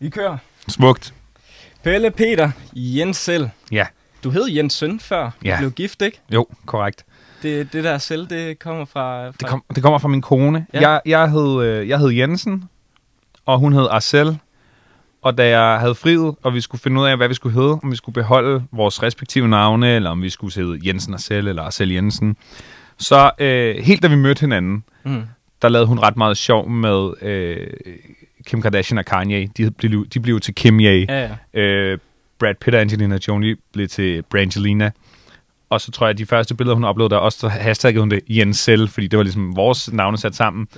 Vi kører. Smukt. Pelle Peter Jensel. Ja. Du hed Jens Søn før Ja. du blev gift, ikke? Jo, korrekt. Det, det der selv, det kommer fra... fra Det, kom, det kommer fra min kone. Ja. Jeg, jeg, hed, øh, jeg hed Jensen, og hun hed Arcel. Og da jeg havde friet, og vi skulle finde ud af, hvad vi skulle hedde, om vi skulle beholde vores respektive navne, eller om vi skulle hedde Jensen Arcel eller Arcel Jensen, så øh, helt da vi mødte hinanden, Mm. der lavede hun ret meget sjov med øh, Kim Kardashian og Kanye. De blev, de blev til Kim Ye. Ja, ja. Øh, Brad Pitt og Angelina Jolie blev til Brangelina. Og så tror jeg, at de første billeder, hun uploadede, der også så hashtaggede hun det Jensel, fordi det var ligesom vores navne sat sammen.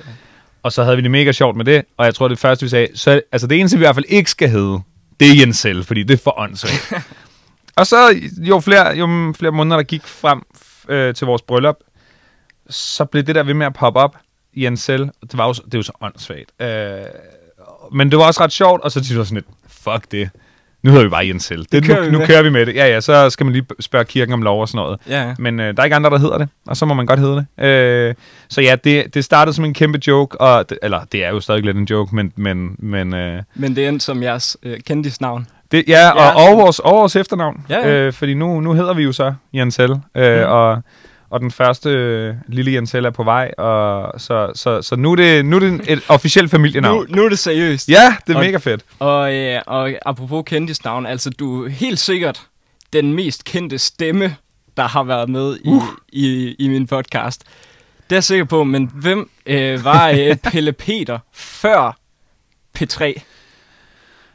Og så havde vi det mega sjovt med det, og jeg tror, det første, vi sagde, så, altså det eneste, vi i hvert fald ikke skal hedde, det er Jensel, fordi det er for åndssvagt. og så jo flere, jo flere måneder, der gik frem øh, til vores bryllup, så blev det der ved med at poppe op, Jensel. Det, var jo, det er jo så åndssvagt. Øh, men det var også ret sjovt, og så tænkte jeg sådan lidt, fuck det. Nu hedder vi bare Jensel. Det, kører nu, vi nu med. kører vi med det. Ja, ja, så skal man lige spørge kirken om lov og sådan noget. ja, ja. Men øh, der er ikke andre, der hedder det, og så må man godt hedde det. Øh, så ja, det, det startede som en kæmpe joke, og det, eller det er jo stadig lidt en joke, men, men, men øh, Men det endte som jeres øh, kendisnavn. det, ja, Ja. og, og, vores, og vores efternavn. Ja, ja. Øh, fordi nu, nu hedder vi jo så Jensel, øh, Mm. og, og den første øh, lille Jensel er på vej, og så, så, så nu, er det, nu er det et officielt familienavn. Nu, nu er det seriøst. Ja, det er Og- mega fedt. Og, øh, og apropos kendisnavn, altså du er helt sikkert den mest kendte stemme, der har været med i, Uh. i, i min podcast. Det er jeg sikker på, men hvem øh, var øh, Pelle Peter før P3?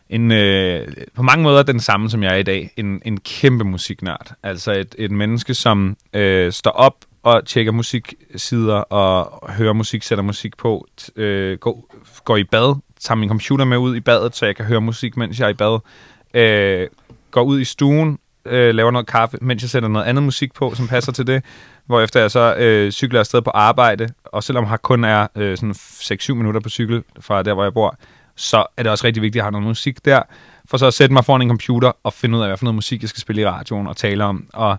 En, øh, på mange måder den samme, som jeg er i dag. En, en kæmpe musiknørd. Altså et, et menneske, som øh, står op og tjekker musiksider og hører musik, sætter musik på, t- øh, går, går i bad, tager min computer med ud i badet, så jeg kan høre musik, mens jeg er i bad. Øh, går ud i stuen, øh, laver noget kaffe, mens jeg sætter noget andet musik på, som passer til det. Hvorefter jeg så øh, cykler afsted på arbejde, og selvom jeg kun er øh, sådan 6-7 minutter på cykel fra der, hvor jeg bor, så er det også rigtig vigtigt, at have noget musik der, for så at sætte mig foran en computer og finde ud af, hvad for noget musik, jeg skal spille i radioen og tale om. Og,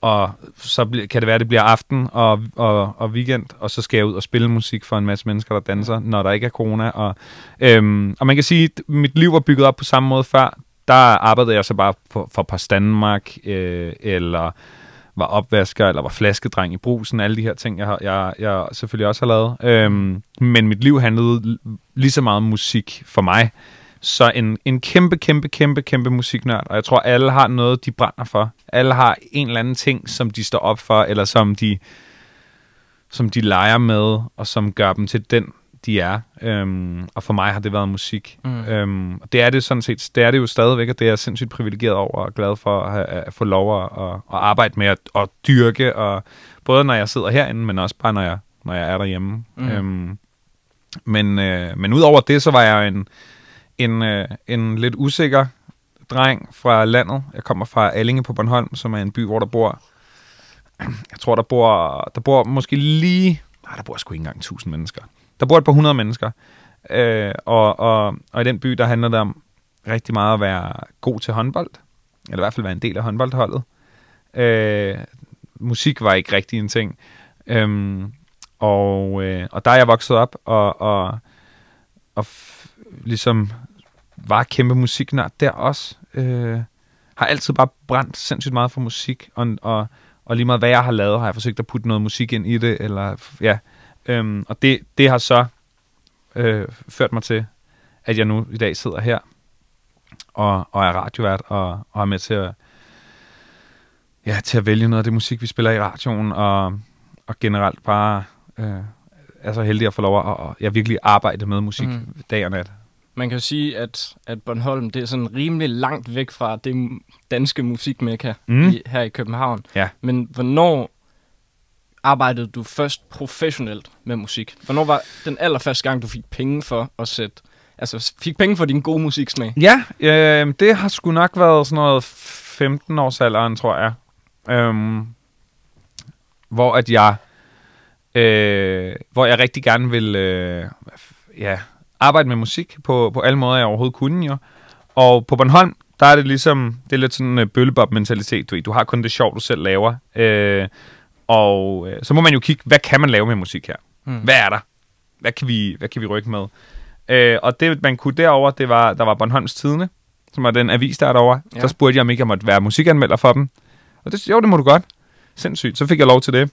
og så kan det være, at det bliver aften og, og, og weekend, og så skal jeg ud og spille musik for en masse mennesker, der danser, når der ikke er corona. Og, øhm, og man kan sige, at mit liv var bygget op på samme måde før. Der arbejdede jeg så bare på, for Post Danmark, øh, eller var opvasker, eller var flaskedreng i brusen, alle de her ting, jeg, har, jeg, jeg selvfølgelig også har lavet. Øhm, men mit liv handlede lige så meget om musik for mig. Så en, en kæmpe, kæmpe, kæmpe, kæmpe musiknørd, og jeg tror, alle har noget, de brænder for. Alle har en eller anden ting, som de står op for, eller som de, som de leger med, og som gør dem til den, de er. Øhm, og for mig har det været musik. Mm. Øhm, og det er det sådan set, det er det jo stadigvæk, og det er jeg sindssygt privilegeret over, og glad for at, have, at få lov at, at, at arbejde med at, at dyrke, og både når jeg sidder herinde, men også bare når jeg, når jeg er derhjemme. Mm. Mm. Øhm, men, øh, men udover det, så var jeg en, en, øh, en lidt usikker dreng fra landet. Jeg kommer fra Allinge på Bornholm, som er en by, hvor der bor, jeg tror, der bor, der bor måske lige, nej, der bor sgu ikke engang 1000 mennesker. Der bor et par hundrede mennesker. Øh, og, og, og i den by, der handler det om rigtig meget at være god til håndbold. Eller i hvert fald være en del af håndboldholdet. Øh, musik var ikke rigtig en ting. Øhm, og, øh, og der er jeg vokset op, og, og, og f- ligesom var kæmpe musiknørd der også. Øh, har altid bare brændt sindssygt meget for musik, og, og, og lige meget hvad jeg har lavet, har jeg forsøgt at putte noget musik ind i det, eller f- ja. Øhm, og det, det har så øh, ført mig til, at jeg nu i dag sidder her, og, og er radiovært, og, og er med til at, ja, til at vælge noget af det musik, vi spiller i radioen, og, og generelt bare øh, er så heldig at få lov at, at jeg virkelig arbejde med musik Mm. dag og nat. Man kan jo sige, at, at Bornholm det er sådan rimelig langt væk fra det danske musikmekka Mm. i, her i København. Ja. Men hvornår arbejdede du først professionelt med musik? Hvornår var den allerførste gang, du fik penge for at sætte... Altså, fik penge for din gode musiksmag? Ja, øh, det har sgu nok været sådan noget 15 års alderen, tror jeg. Øhm, hvor at jeg øh, hvor jeg rigtig gerne vil øh, ja, arbejde med musik på, på alle måder, jeg overhovedet kunne jo. Og på Bornholm, der er det ligesom, det er lidt sådan en uh, bøllebob-mentalitet, du ved. Du har kun det sjov, du selv laver. Øh, og øh, så må man jo kigge, hvad kan man lave med musik her? Mm. Hvad er der? Hvad kan vi, hvad kan vi rykke med? Øh, og det, man kunne derover, det var, der var Bornholms Tidene, som var den avis, der er derovre. Ja. Der spurgte jeg, om ikke jeg måtte være musikanmelder for dem. Og det, jo, det må du godt. Sindssygt. Så fik jeg lov til det.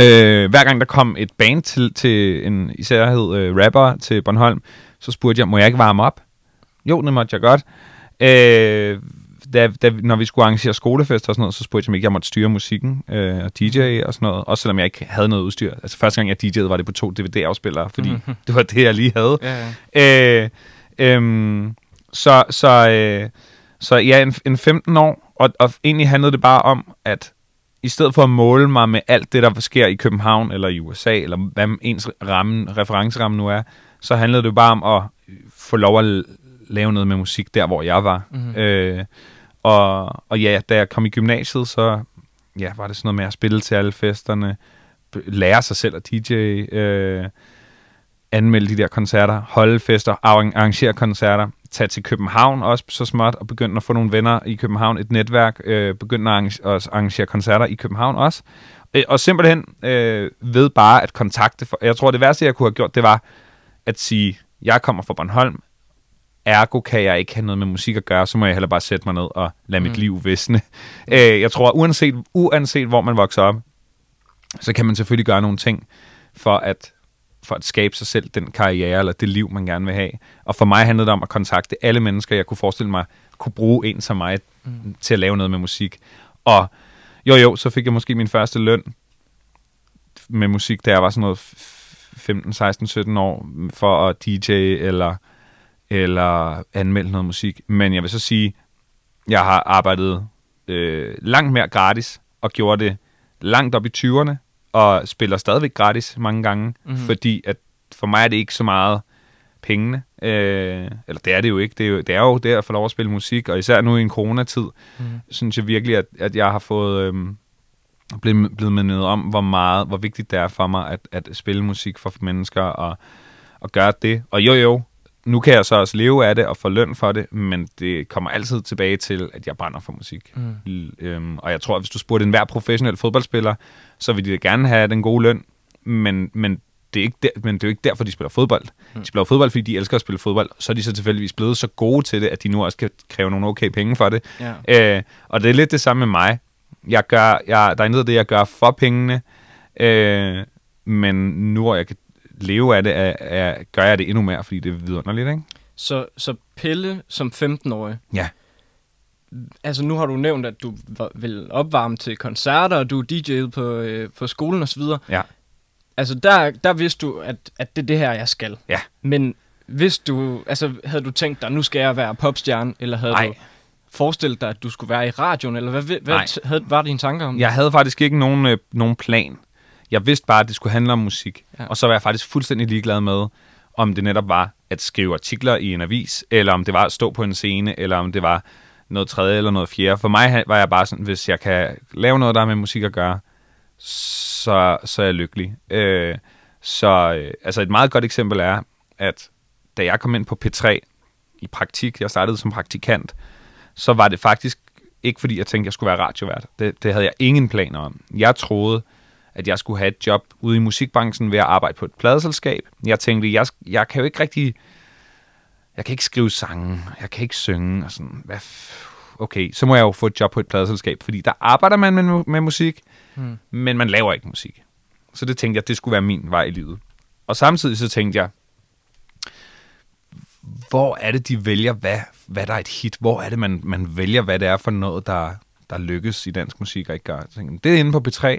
Øh, hver gang der kom et band til, til en især hed øh, rapper til Bornholm, så spurgte jeg, må jeg ikke varme op? Jo, det måtte jeg godt. Øh, da, da, når vi skulle arrangere skolefester og sådan noget, så spurgte jeg, om ikke jeg måtte styre musikken øh, og DJ og sådan noget. Også selvom jeg ikke havde noget udstyr. Altså første gang jeg DJ'ede, var det på to DVD-afspillere, fordi Mhm. mm-hmm. det var det, jeg lige havde. Ja, ja. Øh, øhm, så, så, øh, så ja, en, en 15 år, og, og egentlig handlede det bare om, at i stedet for at måle mig med alt det, der sker i København eller i USA, eller hvad ens ramme, referenceramme nu er, så handlede det bare om at få lov at lave noget med musik der, hvor jeg var. Mhm. Mm-hmm. Øh, og, og ja, da jeg kom i gymnasiet, så ja, var det sådan noget med at spille til alle festerne, lære sig selv at DJ, øh, anmelde de der koncerter, holde fester, arrangere koncerter, tage til København også så småt, og begynde at få nogle venner i København, et netværk, øh, begynde at at arrangere koncerter i København også. Øh, og simpelthen øh, ved bare at kontakte, for, jeg tror det værste jeg kunne have gjort, det var at sige, jeg kommer fra Bornholm, ergo kan jeg ikke have noget med musik at gøre, så må jeg heller bare sætte mig ned og lade mm. mit liv visne. Øh, jeg tror, uanset, uanset hvor man vokser op, så kan man selvfølgelig gøre nogle ting for at, for at skabe sig selv den karriere eller det liv, man gerne vil have. Og for mig handlede det om at kontakte alle mennesker, jeg kunne forestille mig, kunne bruge en som mig mm. til at lave noget med musik. Og jo jo, så fik jeg måske min første løn med musik, da jeg var sådan noget 15, 16, 17 år, for at DJ eller, eller anmelde noget musik. Men jeg vil så sige, jeg har arbejdet øh, langt mere gratis, og gjorde det langt op i 20'erne, og spiller stadigvæk gratis mange gange, Mhm. mm-hmm. fordi at for mig er det ikke så meget pengene. Øh, eller det er det jo ikke. Det er jo, det er jo det at få lov at spille musik, og især nu i en coronatid, Mhm. synes jeg virkelig, at, at jeg har fået øhm, blevet, blevet mindet om, hvor meget, hvor vigtigt det er for mig at, at spille musik for mennesker og, og gøre det. Og jo jo, nu kan jeg så også leve af det og få løn for det, men det kommer altid tilbage til, at jeg brænder for musik. Mm. Øhm, og jeg tror, at hvis du spurgte enhver professionel fodboldspiller, så vil de gerne have den gode løn, men, men det er, ikke der, men det er jo ikke derfor, de spiller fodbold. Mm. De spiller fodbold, fordi de elsker at spille fodbold. Så er de så tilfældigvis blevet så gode til det, at de nu også kan kræve nogle okay penge for det. Ja. Øh, og det er lidt det samme med mig. Jeg gør, jeg, der er intet af det, jeg gør for pengene, øh, men nu hvor jeg kan leve af det, er, er, gør jeg det endnu mere, fordi det er vidunderligt, ikke? Så, så Pelle som 15-årig, Ja. altså nu har du nævnt, at du vil opvarme til koncerter, og du er DJ'et på, øh, på skolen osv. Ja. Altså der, der vidste du, at, at det er det her, jeg skal. Ja. Men hvis du, altså havde du tænkt dig, nu skal jeg være popstjerne, eller havde Nej. du forestillet dig, at du skulle være i radioen, eller hvad, hvad Nej. havde, var dine tanker om Jeg havde faktisk ikke nogen, øh, nogen plan. Jeg vidste bare, at det skulle handle om musik. Ja. Og så var jeg faktisk fuldstændig ligeglad med, om det netop var at skrive artikler i en avis, eller om det var at stå på en scene, eller om det var noget tredje eller noget fjerde. For mig var jeg bare sådan, hvis jeg kan lave noget, der har med musik at gøre, så, så er jeg lykkelig. Øh, så øh, altså et meget godt eksempel er, at da jeg kom ind på P3 i praktik, jeg startede som praktikant, så var det faktisk ikke fordi, jeg tænkte, jeg skulle være radiovært. Det, det havde jeg ingen planer om. Jeg troede, at jeg skulle have et job ude i musikbranchen ved at arbejde på et pladeselskab. Jeg tænkte, jeg, jeg kan jo ikke rigtig... Jeg kan ikke skrive sange, jeg kan ikke synge og sådan. Hvad f- okay, så må jeg jo få et job på et pladeselskab, fordi der arbejder man med, med musik, Hmm. men man laver ikke musik. Så det tænkte jeg, det skulle være min vej i livet. Og samtidig så tænkte jeg, hvor er det, de vælger, hvad, hvad der er et hit? Hvor er det, man, man vælger, hvad det er for noget, der, der lykkes i dansk musik og ikke gør? Det er inde på P3.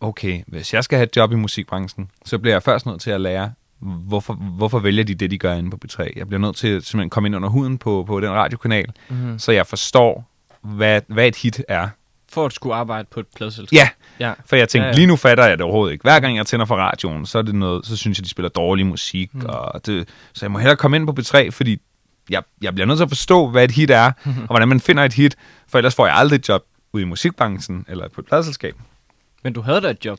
Okay, hvis jeg skal have et job i musikbranchen, så bliver jeg først nødt til at lære, hvorfor, hvorfor vælger de det, de gør inde på P3. Jeg bliver nødt til at simpelthen komme ind under huden på, på den radiokanal, Mm-hmm. så jeg forstår, hvad, hvad et hit er. For at skulle arbejde på et pladselskab. Ja, ja. for jeg tænkte, Ja, ja, lige nu fatter jeg det overhovedet ikke. Hver gang jeg tænder for radioen, så er det noget, så synes jeg, de spiller dårlig musik. Mm. Og det, så jeg må hellere komme ind på B3, fordi jeg, jeg bliver nødt til at forstå, hvad et hit er, og hvordan man finder et hit, for ellers får jeg aldrig et job ude i musikbranchen eller på et pladselskab. Men du havde da et job.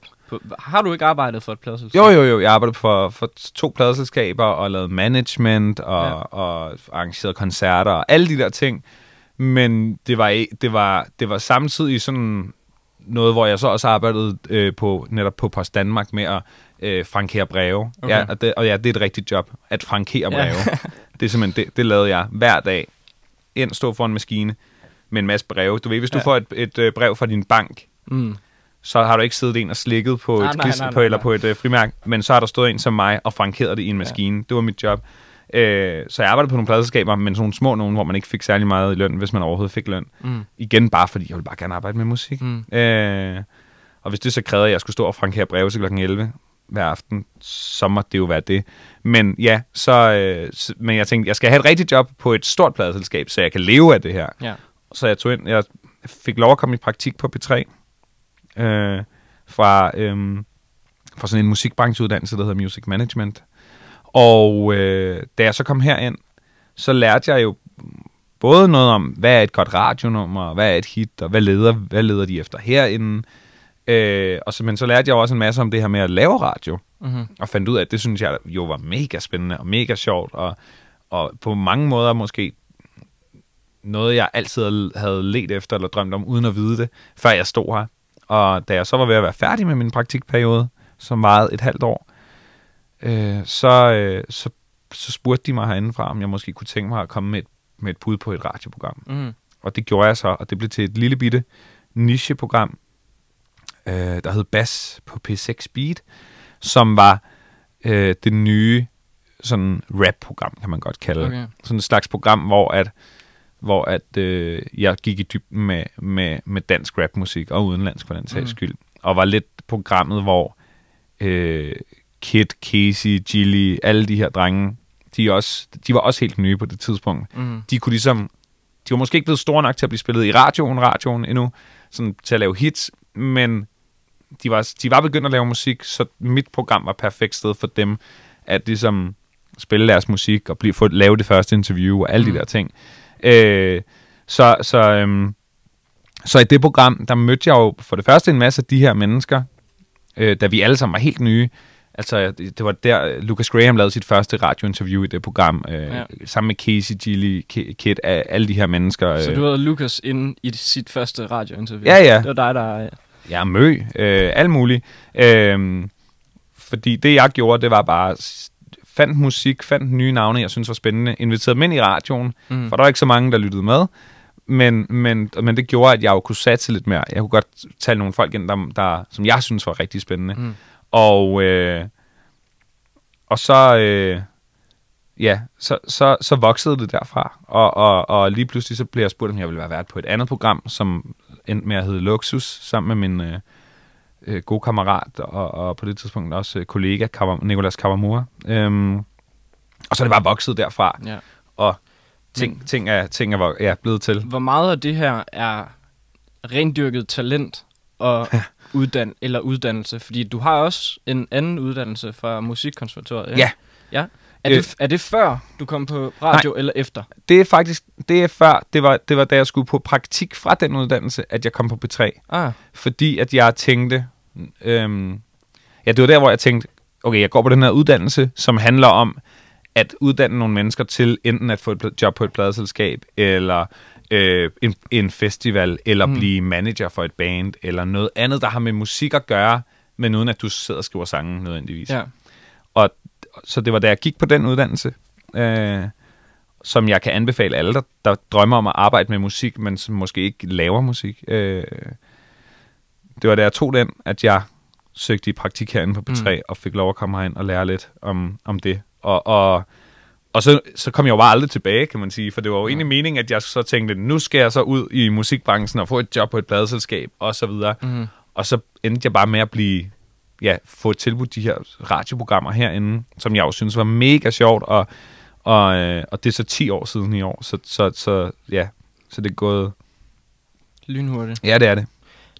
Har du ikke arbejdet for et pladselskab? Jo, jo, jo. Jeg arbejdede for, for to pladselskaber og lavede management og, Ja. ja. og arrangeret koncerter og alle de der ting. Men det var, i- det var, det var samtidig sådan noget, hvor jeg så også arbejdede øh, på, netop på Post Danmark med at øh, frankere breve. Okay. Ja, og, det, og ja, det er et rigtigt job, at frankere Ja. breve. det er simpelthen, det, det lavede jeg hver dag. Ind, stå foran en maskine med en masse breve. Du ved, hvis du Ja. får et, et øh, brev fra din bank, Mm. Så har du ikke siddet en og slikket på Nej, et nej, klister nej, på, nej, eller nej. på et øh, frimærk, men så har der stået en som mig og frankeret det i en maskine. Det var mit job. Øh, så jeg arbejdede på nogle pladselskaber, men sådan nogle små nogen, hvor man ikke fik særlig meget i løn, hvis man overhovedet fik løn. Mm. Igen bare fordi, jeg ville bare gerne arbejde med musik. Mm. Øh, og hvis det så krævede, at jeg skulle stå og frankere breve til kl. 11 hver aften, så må det jo være det. Men ja, så, øh, så, men jeg tænkte, jeg skal have et rigtigt job på et stort pladeselskab, så jeg kan leve af det her. Ja. Så jeg tog ind, jeg fik lov at komme i praktik på P3, øh, fra, øh, fra sådan en musikbrancheuddannelse, der hedder Music Management. Og øh, da jeg så kom herind, så lærte jeg jo både noget om, hvad er et godt radionummer, hvad er et hit, og hvad leder, hvad leder de efter herinde. Øh, og så, men så lærte jeg også en masse om det her med at lave radio, Mm-hmm. og fandt ud af, at det synes jeg jo var mega spændende og mega sjovt, og, og på mange måder måske noget, jeg altid havde- havde let efter eller drømt om, uden at vide det, før jeg stod her. Og da jeg så var ved at være færdig med min praktikperiode, som varede et halvt år, øh, så, øh, så, så spurgte de mig herindefra, om jeg måske kunne tænke mig at komme med et, med et bud på et radioprogram. Mm. Og det gjorde jeg så, og det blev til et lille bitte nicheprogram, øh, der hed Bass på P6 Speed, som var øh, det nye sådan rap-program, kan man godt kalde. Okay. Sådan et slags program, hvor at, hvor at øh, jeg gik i dybden med, med, med dansk rapmusik, og udenlandsk for den sags Mm. skyld. Og var lidt programmet, hvor øh, Kid, Casey, Gilly, alle de her drenge, de, også, de var også helt nye på det tidspunkt Mm. de kunne ligesom, de var måske ikke blevet store nok til at blive spillet i radioen, radioen endnu, sådan til at lave hits, men de var, de var begyndt at lave musik, så mit program var perfekt sted for dem, at ligesom spille deres musik og blive, få, lave det første interview og alle mm. Mm. de der ting. Øh, så, så, øhm, så i det program, der mødte jeg jo for det første en masse af de her mennesker, øh, da vi alle sammen var helt nye. Altså, det, var der, øh, Lucas Graham lavede sit første radiointerview i det program, øh, ja. Sammen med Casey, Gilly, Ki- Kid, a- alle de her mennesker. Så øh, du havde Lucas inde i sit første radiointerview? Ja, ja. Det var dig, der... Ja, mø, øh, alt muligt. Øh, fordi det, jeg gjorde, det var bare, fandt musik, fandt nye navne, jeg synes var spændende, inviterede dem ind i radioen, Mm. for der var ikke så mange, der lyttede med, men, men, men det gjorde, at jeg jo kunne satse lidt mere. Jeg kunne godt tage nogle folk ind, der, der, som jeg synes var rigtig spændende. Mm. Og, øh, og så, øh, ja, så, så, så voksede det derfra. Og, og, og lige pludselig så blev jeg spurgt, om jeg ville være vært på et andet program, som endte med at hedde Luxus, sammen med min øh, øh, gode kammerat, og, og på det tidspunkt også øh, kollega, Kawa- Nicolas Kawamura. Øhm, og så er det bare vokset derfra, Ja. og ting, ting, er, ting er ja, blevet til. Hvor meget af det her er rendyrket talent og uddan eller uddannelse? Fordi du har også en anden uddannelse fra Musikkonservatoriet. ikke? Ja. ja. Er, Øh. det, er det før, du kom på radio, Nej. eller efter? Det er faktisk, det er før, det var, det var da jeg skulle på praktik fra den uddannelse, at jeg kom på P3. Ah, fordi at jeg tænkte, øhm, ja, det var der, hvor jeg tænkte, okay, jeg går på den her uddannelse, som handler om at uddanne nogle mennesker til enten at få et job på et pladeselskab, eller øh, en, en festival, eller mm. blive manager for et band, eller noget andet, der har med musik at gøre, men uden at du sidder og skriver sange nødvendigvis. ja. Og så det var da jeg gik på den uddannelse, øh, som jeg kan anbefale alle, der, der drømmer om at arbejde med musik, men som måske ikke laver musik. Øh, det var da jeg tog den, at jeg søgte i praktik herinde på P3, mm. og fik lov at komme herind og lære lidt om, om det. Og, og, og så, så kom jeg jo bare aldrig tilbage, kan man sige, for det var jo egentlig meningen, at jeg så tænkte, nu skal jeg så ud i musikbranchen og få et job på et pladeselskab, og så videre. Mm. Og så endte jeg bare med at blive, ja, få et tilbud de her radioprogrammer herinde, som jeg jo synes var mega sjovt, og, og, øh, og det er så 10 år siden i år, så, så, så ja, så det er gået, Lynhurtigt. ja det er det.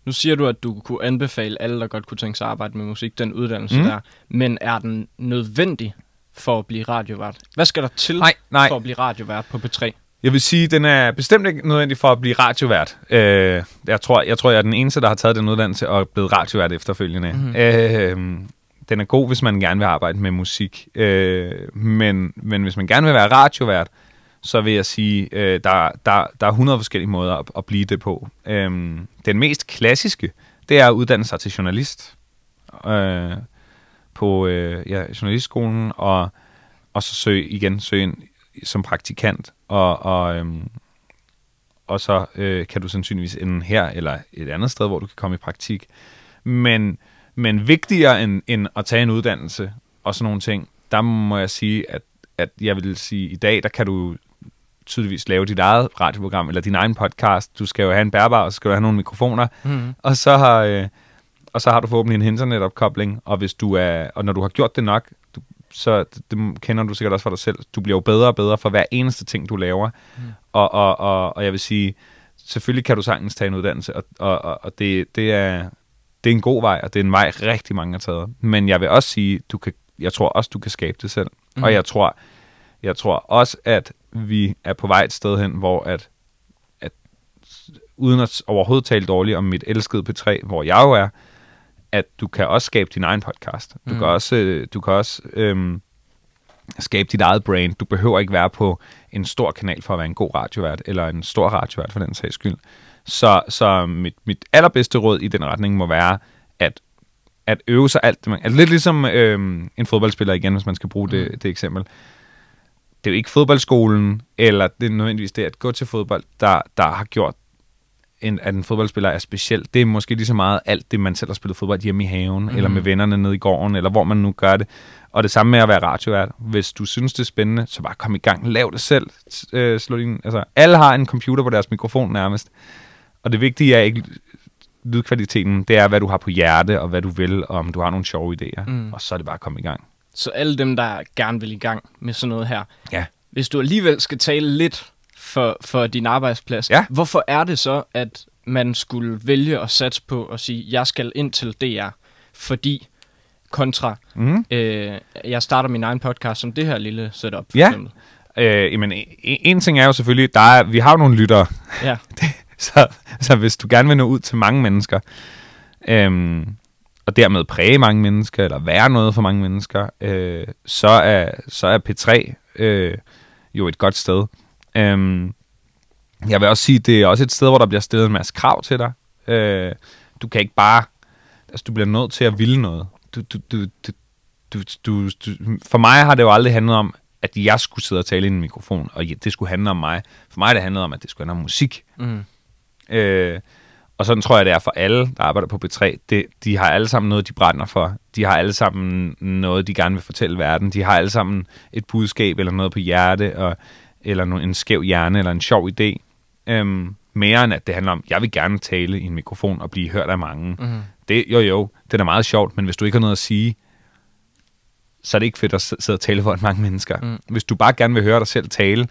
Nu siger du, at du kunne anbefale alle, der godt kunne tænke sig at arbejde med musik, den uddannelse Mm. der. Men er den nødvendig for at blive radiovært? Hvad skal der til Nej, nej. for at blive radiovært på P3? Jeg vil sige, den er bestemt ikke nødvendig for at blive radiovært. Øh, jeg, tror, jeg tror, jeg er den eneste, der har taget den uddannelse og er blevet radiovært efterfølgende. Mm-hmm. Øh, den er god, hvis man gerne vil arbejde med musik. Øh, men, men hvis man gerne vil være radiovært, så vil jeg sige, øh, der, der, der er 100 forskellige måder at, at blive det på. Øhm, den mest klassiske, det er at uddanne sig til journalist. Øh, på øh, ja, journalistskolen, og, og så søge igen søge ind som praktikant, og, og, øhm, og så øh, kan du sandsynligvis ende her, eller et andet sted, hvor du kan komme i praktik. Men, men vigtigere end, end at tage en uddannelse og sådan nogle ting, der må jeg sige, at, at jeg vil sige, at i dag, der kan du tydeligvis lave dit eget radioprogram, eller din egen podcast. Du skal jo have en bærbar, og så skal du have nogle mikrofoner, Mm. og så har, øh, og så har du forhåbentlig en internetopkobling, og hvis du er, og når du har gjort det nok, du, så det, det kender du sikkert også for dig selv, du bliver jo bedre og bedre for hver eneste ting, du laver. Mm. Og, og, og, og jeg vil sige, selvfølgelig kan du sagtens tage en uddannelse, og, og, og, og det, det, er, det er en god vej, og det er en vej, rigtig mange har taget. Men jeg vil også sige, du kan, jeg tror også, du kan skabe det selv. Mm. Og jeg tror, jeg tror også, at vi er på vej et sted hen, hvor at, at uden at overhovedet tale dårligt om mit elskede P3, hvor jeg jo er, at du kan også skabe din egen podcast. Du Mm. kan også, øh, du kan også øhm, skabe dit eget brand. Du behøver ikke være på en stor kanal for at være en god radiovært, eller en stor radiovært for den sags skyld. Så, så mit, mit allerbedste råd i den retning må være, at at øve sig alt det, man... Altså lidt ligesom øhm, en fodboldspiller igen, hvis man skal bruge det, Mm. det eksempel. Det er jo ikke fodboldskolen, eller det er nødvendigvis det at gå til fodbold, der, der har gjort, en, at en fodboldspiller er speciel. Det er måske lige så meget alt det, man selv har spillet fodbold hjemme i haven, mm. eller med vennerne nede i gården, eller hvor man nu gør det. Og det samme med at være radiovært. Hvis du synes, det er spændende, så bare kom i gang. Lav det selv. Øh, slå din, altså, alle har en computer på deres mikrofon nærmest. Og det vigtige er ikke lydkvaliteten, det er, hvad du har på hjerte, og hvad du vil, og om du har nogle sjove idéer. Mm. Og så er det bare at komme i gang. Så alle dem, der gerne vil i gang med sådan noget her, Ja. hvis du alligevel skal tale lidt for, for din arbejdsplads, Ja. hvorfor er det så, at man skulle vælge at satse på at sige, jeg skal ind til DR, fordi kontra, Mm. øh, jeg starter min egen podcast som det her lille setup, for Ja. eksempel. Øh, jamen, en, en ting er jo selvfølgelig, der er, vi har jo nogle lyttere, Ja. så, så hvis du gerne vil nå ud til mange mennesker, øhm, og dermed præge mange mennesker, eller være noget for mange mennesker, øh, så, er, så er P3 øh, jo et godt sted. Øhm, jeg vil også sige, det er også et sted, hvor der bliver stillet en masse krav til dig. Øh, du kan ikke bare... Altså, du bliver nødt til at ville noget. Du, du, du, du, du, du, du, for mig har det jo aldrig handlet om, at jeg skulle sidde og tale i en mikrofon, og det skulle handle om mig. For mig det handlede om, at det skulle handle om musik. Mm. Øh, og sådan tror jeg, det er for alle, der arbejder på P3. Det, de har alle sammen noget, de brænder for. De har alle sammen noget, de gerne vil fortælle verden. De har alle sammen et budskab eller noget på hjerte, og, eller en skæv hjerne, eller en sjov idé. Øhm, mere end at det handler om, jeg vil gerne tale i en mikrofon og blive hørt af mange. Mm. Det, jo jo, det er meget sjovt, men hvis du ikke har noget at sige, så er det ikke fedt at sidde og tale for mange mennesker. Mm. Hvis du bare gerne vil høre dig selv tale,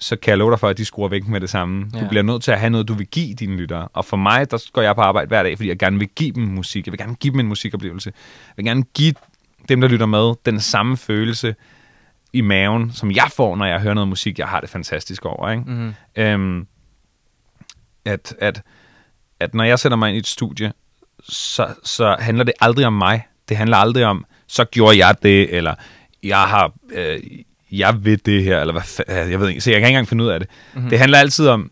så kan jeg love dig for, at de skruer væk med det samme. Ja. Du bliver nødt til at have noget, du vil give dine lyttere. Og for mig, der går jeg på arbejde hver dag, fordi jeg gerne vil give dem musik. Jeg vil gerne give dem en musikoplevelse. Jeg vil gerne give dem, der lytter med, den samme følelse i maven, som jeg får, når jeg hører noget musik, jeg har det fantastisk over. Ikke? Mm. Øhm, at, at, at når jeg sætter mig ind i et studie, så, så handler det aldrig om mig. Det handler aldrig om, så gjorde jeg det, eller jeg har, øh, jeg ved det her, eller hvad fa- jeg ved ikke, så jeg kan ikke engang finde ud af det. Mm-hmm. Det handler altid om,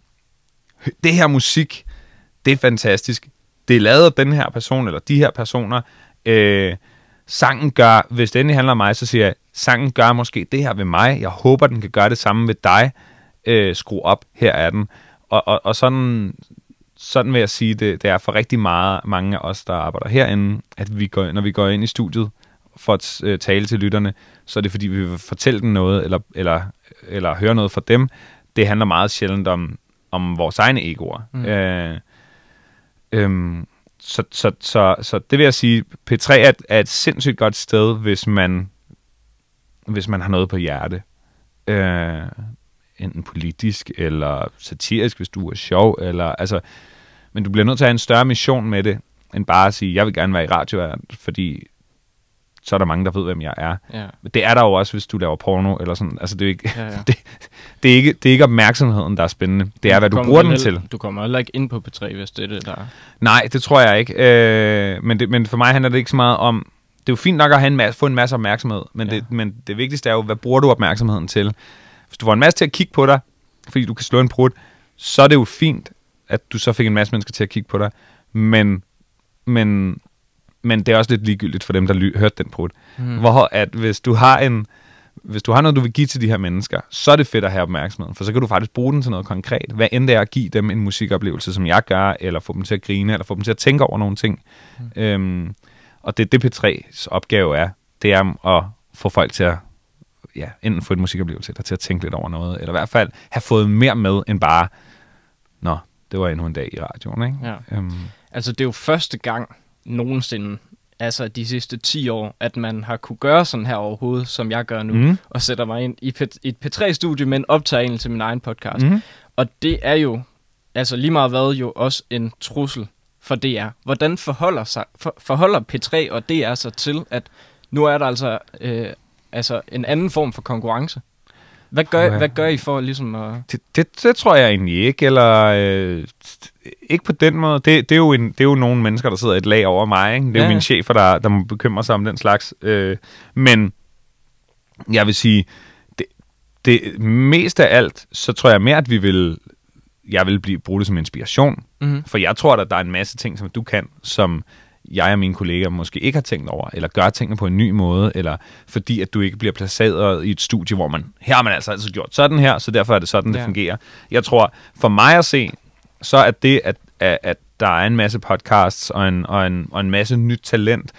det her musik, det er fantastisk. Det er lavet af den her person, eller de her personer. Øh, sangen gør, hvis det endelig handler om mig, så siger jeg, sangen gør måske det her ved mig. Jeg håber, den kan gøre det samme ved dig. Øh, skru op, her er den. Og, og, og sådan, sådan vil jeg sige, det, det er for rigtig meget, mange af os, der arbejder herinde, at vi går, når vi går ind i studiet for at øh, tale til lytterne, så er det fordi, vi vil fortælle dem noget, eller, eller, eller høre noget fra dem. Det handler meget sjældent om, om vores egne egoer. Mm. Øh, øhm, så, så, så, så det vil jeg sige, P3 er et, er et sindssygt godt sted, hvis man, hvis man har noget på hjerte. Øh, enten politisk eller satirisk, hvis du er sjov. Eller, altså, men du bliver nødt til at have en større mission med det, end bare at sige, jeg vil gerne være i radio, fordi så er der mange, der ved, hvem jeg er. Ja. Det er der jo også, hvis du laver porno, eller sådan. Altså, det er, ikke, Ja, ja. det, det, er ikke, det er ikke opmærksomheden, der er spændende. Det er, hvad du bruger den til. Du kommer heller ikke ind på P3, hvis det er det, der er. Nej, det tror jeg ikke. Øh, men, det, men for mig handler det ikke så meget om... Det er jo fint nok at have en masse, få en masse opmærksomhed, men, ja. det, men det vigtigste er jo, hvad bruger du opmærksomheden til? Hvis du får en masse til at kigge på dig, fordi du kan slå en brud, så er det jo fint, at du så fik en masse mennesker til at kigge på dig. Men, men men det er også lidt ligegyldigt for dem, der ly- hørte den prut. Mm. Hvor at hvis du har en hvis du har noget, du vil give til de her mennesker, så er det fedt at have opmærksomheden, for så kan du faktisk bruge den til noget konkret. Hvad end det er at give dem en musikoplevelse, som jeg gør, eller få dem til at grine, eller få dem til at tænke over nogle ting. Mm. Øhm, og det det P3's opgave er, det er at få folk til at ja, enten få en musikoplevelse, eller til at tænke lidt over noget, eller i hvert fald have fået mere med, end bare, nå, det var endnu en dag i radioen, ikke? Ja. Øhm, Altså, det er jo første gang nogensinde, altså de sidste 10 år, at man har kunne gøre sådan her overhovedet, som jeg gør nu, mm. og sætter mig ind i P- et P3-studie med en optagelse til min egen podcast. mm, Og det er jo, altså lige meget hvad, jo også en trussel for DR. Hvordan forholder, sig, for, forholder P3 og DR sig til, at nu er der altså, øh, altså en anden form for konkurrence? Hvad gør, Ja. hvad gør I for ligesom at... Det, det, det tror jeg egentlig ikke, eller øh, ikke på den måde. Det, det, er jo en, det er jo nogle mennesker, der sidder et lag over mig. Ikke? Det er Ja, jo mine chefer, der, der må bekymre sig om den slags. Øh, men jeg vil sige, det, det mest af alt, så tror jeg mere, at vi vil, jeg vil blive, bruge det som inspiration. Mm-hmm. For jeg tror, at der er en masse ting, som du kan, som jeg og mine kolleger måske ikke har tænkt over, eller gør tingene på en ny måde, eller fordi at du ikke bliver placeret i et studie, hvor man, her har man altså altid gjort sådan her, så derfor er det sådan, det Ja. fungerer. Jeg tror, for mig at se, så er det, at, at, at der er en masse podcasts og en, og en, og en masse nyt talent,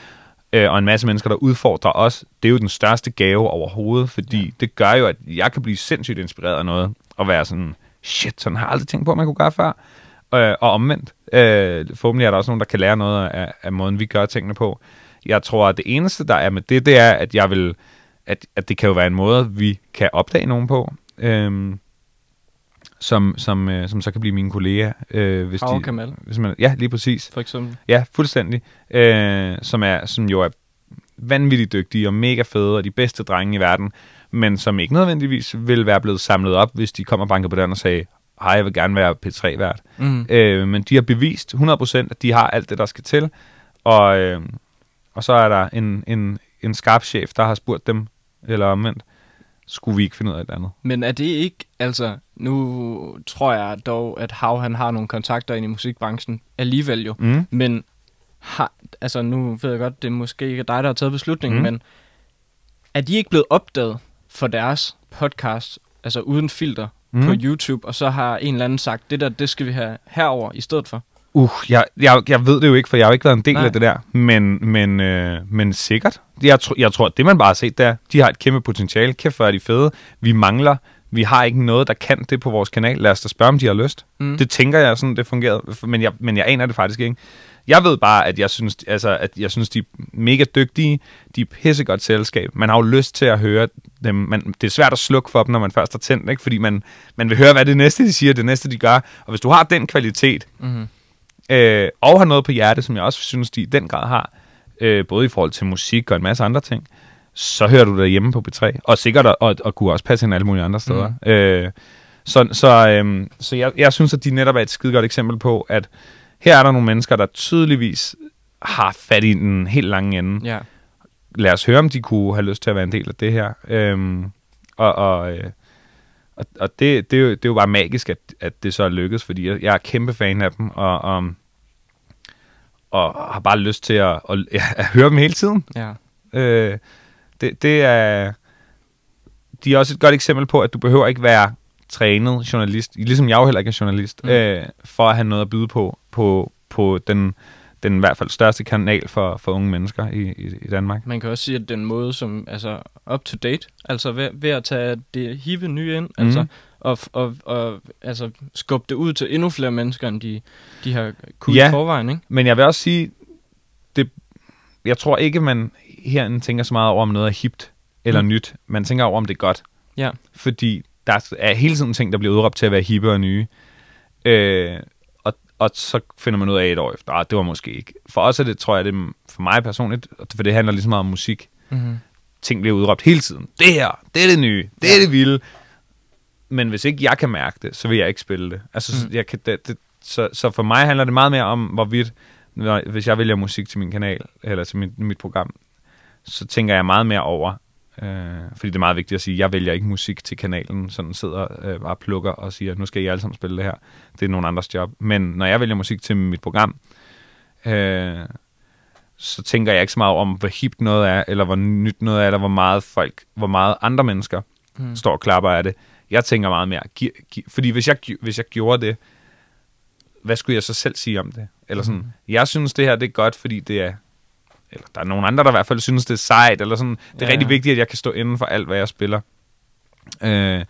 øh, og en masse mennesker, der udfordrer os, det er jo den største gave overhovedet, fordi ja. det gør jo, at jeg kan blive sindssygt inspireret af noget, og være sådan, shit, sådan har jeg aldrig tænkt på, at man kunne gøre før. Øh, og omvendt. Øh, forhåbentlig er der også nogen, der kan lære noget af, af måden, vi gør tingene på. Jeg tror, at det eneste, der er med det, det er, at jeg vil, at, at det kan jo være en måde, vi kan opdage nogen på, øh, som, som, øh, som så kan blive mine kolleger. Øh, hvis Hav de, Kamal, hvis man, ja, lige præcis. for eksempel. Ja, fuldstændig. Øh, som, er, som jo er vanvittigt dygtige og mega fede og de bedste drenge i verden, men som ikke nødvendigvis vil være blevet samlet op, hvis de kommer og banker på døren og sagde, hej, jeg vil gerne være P3-vært. Mm. Øh, men de har bevist 100% at de har alt det, der skal til. Og, øh, og så er der en, en, en skarp chef, der har spurgt dem, eller omvendt, skulle vi ikke finde ud af et andet? Men er det ikke, altså, nu tror jeg dog, at Hav han har nogle kontakter ind i musikbranchen alligevel jo, Mm. men har, altså nu ved jeg godt, det er måske ikke dig, der har taget beslutningen, Mm. men er de ikke blevet opdaget for deres podcast, altså uden filter, mm. på YouTube, og så har en eller anden sagt, det der, det skal vi have herover i stedet for? Uh, jeg, jeg, jeg ved det jo ikke, for jeg har jo ikke været en del Nej. af det der. Men, men, øh, men sikkert. Jeg, tr- jeg tror, at det man bare har set der, de har et kæmpe potentiale. Kæft, hvor er de fede. Vi mangler, vi har ikke noget, der kan det på vores kanal. Lad os da spørge, om de har lyst. Mm. Det tænker jeg sådan, det fungerede. Men jeg, men jeg aner det faktisk ikke. Jeg ved bare, at jeg synes, altså, at jeg synes de er mega dygtige. De er pissegodt selskab. Man har jo lyst til at høre dem. Man, det er svært at slukke for dem, når man først har tændt, ikke? fordi man, man vil høre, hvad det næste, de siger, det næste, de gør. Og hvis du har den kvalitet, Mm-hmm. Øh, og har noget på hjerte, som jeg også synes, de i den grad har, øh, både i forhold til musik og en masse andre ting, så hører du det hjemme på B3. Og sikkert, og, og, og kunne også passe ind alle mulige andre steder. Mm. Øh, så så, øh, så jeg, jeg synes, at de netop er et skide godt eksempel på, at her er der nogle mennesker, der tydeligvis har fat i den helt lange ende. Ja. Lad os høre, om de kunne have lyst til at være en del af det her. Øhm, og og, øh, og, og det, det, er jo, det er jo bare magisk, at, at det så er lykkedes, fordi jeg, jeg er kæmpe fan af dem, og, og, og har bare lyst til at, at, ja, at høre dem hele tiden. ja. Øh, det, det er... De er også et godt eksempel på, at du behøver ikke være trænet journalist, ligesom jeg jo heller ikke er journalist, mm. øh, for at have noget at byde på, på, på den, den i hvert fald største kanal for, for unge mennesker i, i, i Danmark. Man kan også sige, at den måde, som altså up to date, altså ved, ved at tage det hive nye ind, mm. altså, og, og, og altså, skubbe det ud til endnu flere mennesker, end de, de har kunnet Ja. i forvejen, ikke? Men jeg vil også sige, det, jeg tror ikke, man herinde tænker så meget over, om noget er hipt eller mm. nyt. Man tænker over, om det er godt. Ja. Fordi der er hele tiden ting, der bliver udråbt til at være hippe og nye. Øh, og, så finder man ud af et år efter, at det var måske ikke. For os er det, tror jeg, det er for mig personligt, for det handler lige så meget om musik. Mm-hmm. Ting bliver udråbt hele tiden. Det her, det er det nye, det er Ja. det vilde. Men hvis ikke jeg kan mærke det, så vil jeg ikke spille det. Altså, mm. jeg kan, det, det, så, så for mig handler det meget mere om, hvorvidt, når, hvis jeg vælger musik til min kanal, eller til mit, mit program, så tænker jeg meget mere over, øh, fordi det er meget vigtigt at sige, jeg vælger ikke musik til kanalen, sådan sidder øh, bare plukker og siger, nu skal I alle sammen spille det her. Det er nogen andres job. Men når jeg vælger musik til mit program, øh, så tænker jeg ikke så meget om, hvor hipt noget er, eller hvor nyt noget er, eller hvor meget folk, hvor meget andre mennesker mm. står og klapper af det. Jeg tænker meget mere, gi- gi- fordi hvis jeg, hvis jeg gjorde det, hvad skulle jeg så selv sige om det? Eller sådan, mm. jeg synes det her, det er godt, fordi det er, eller der er nogen andre, der i hvert fald synes, det er sejt, eller sådan, det er ja. rigtig vigtigt, at jeg kan stå inden for alt, hvad jeg spiller. Øh,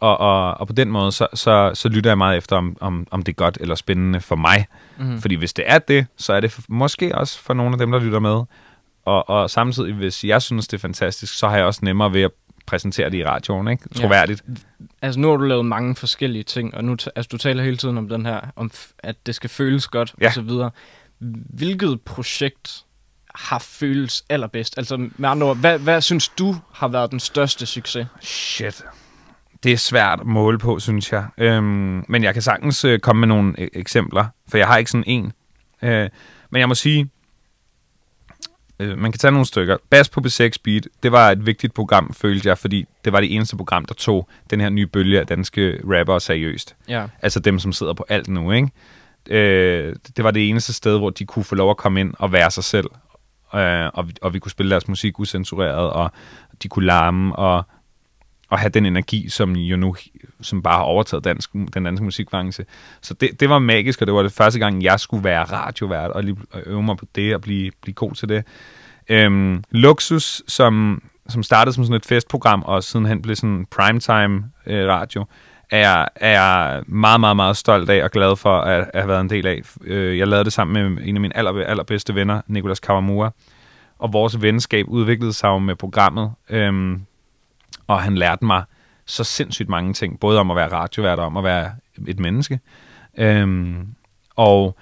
og, og, og på den måde, så, så, så lytter jeg meget efter, om, om, om det er godt eller spændende for mig. Mm. Fordi hvis det er det, så er det for, måske også for nogle af dem, der lytter med. Og, og samtidig, hvis jeg synes, det er fantastisk, så har jeg også nemmere ved at præsentere det i radioen, ikke? Troværdigt. Ja. Altså, nu har du lavet mange forskellige ting, og nu altså, du taler hele tiden om den her, om at det skal føles godt, ja. og så videre. Hvilket projekt har føles allerbedst? Altså, med andre ord, hvad, hvad synes du har været den største succes? Shit det er svært at måle på, synes jeg. Øhm, men jeg kan sagtens øh, komme med nogle øh, eksempler, for jeg har ikke sådan en. Øh, men jeg må sige, øh, man kan tage nogle stykker. Bass på B6 Beat, det var et vigtigt program, følte jeg, fordi det var det eneste program, der tog den her nye bølge af danske rappere seriøst. Ja. Altså dem, som sidder på alt nu, ikke? Øh, det var det eneste sted, hvor de kunne få lov at komme ind og være sig selv. Øh, og, vi, og vi kunne spille deres musik usensureret, og de kunne larme, og og have den energi, som jo nu som bare har overtaget dansk, den danske musikbranche. Så det, det var magisk, og det var det første gang, jeg skulle være radiovært, og lige øve mig på det, og blive, blive god til det. Øhm, Luxus, som, som startede som sådan et festprogram, og sidenhen blev sådan primetime øh, radio, er jeg, er jeg meget, meget, meget stolt af og glad for at, at have været en del af. Øh, jeg lavede det sammen med en af mine aller, allerbedste venner, Nicolas Kawamura, og vores venskab udviklede sig jo med programmet. Øhm, og han lærte mig så sindssygt mange ting, både om at være radiovært og om at være et menneske. Øhm, og,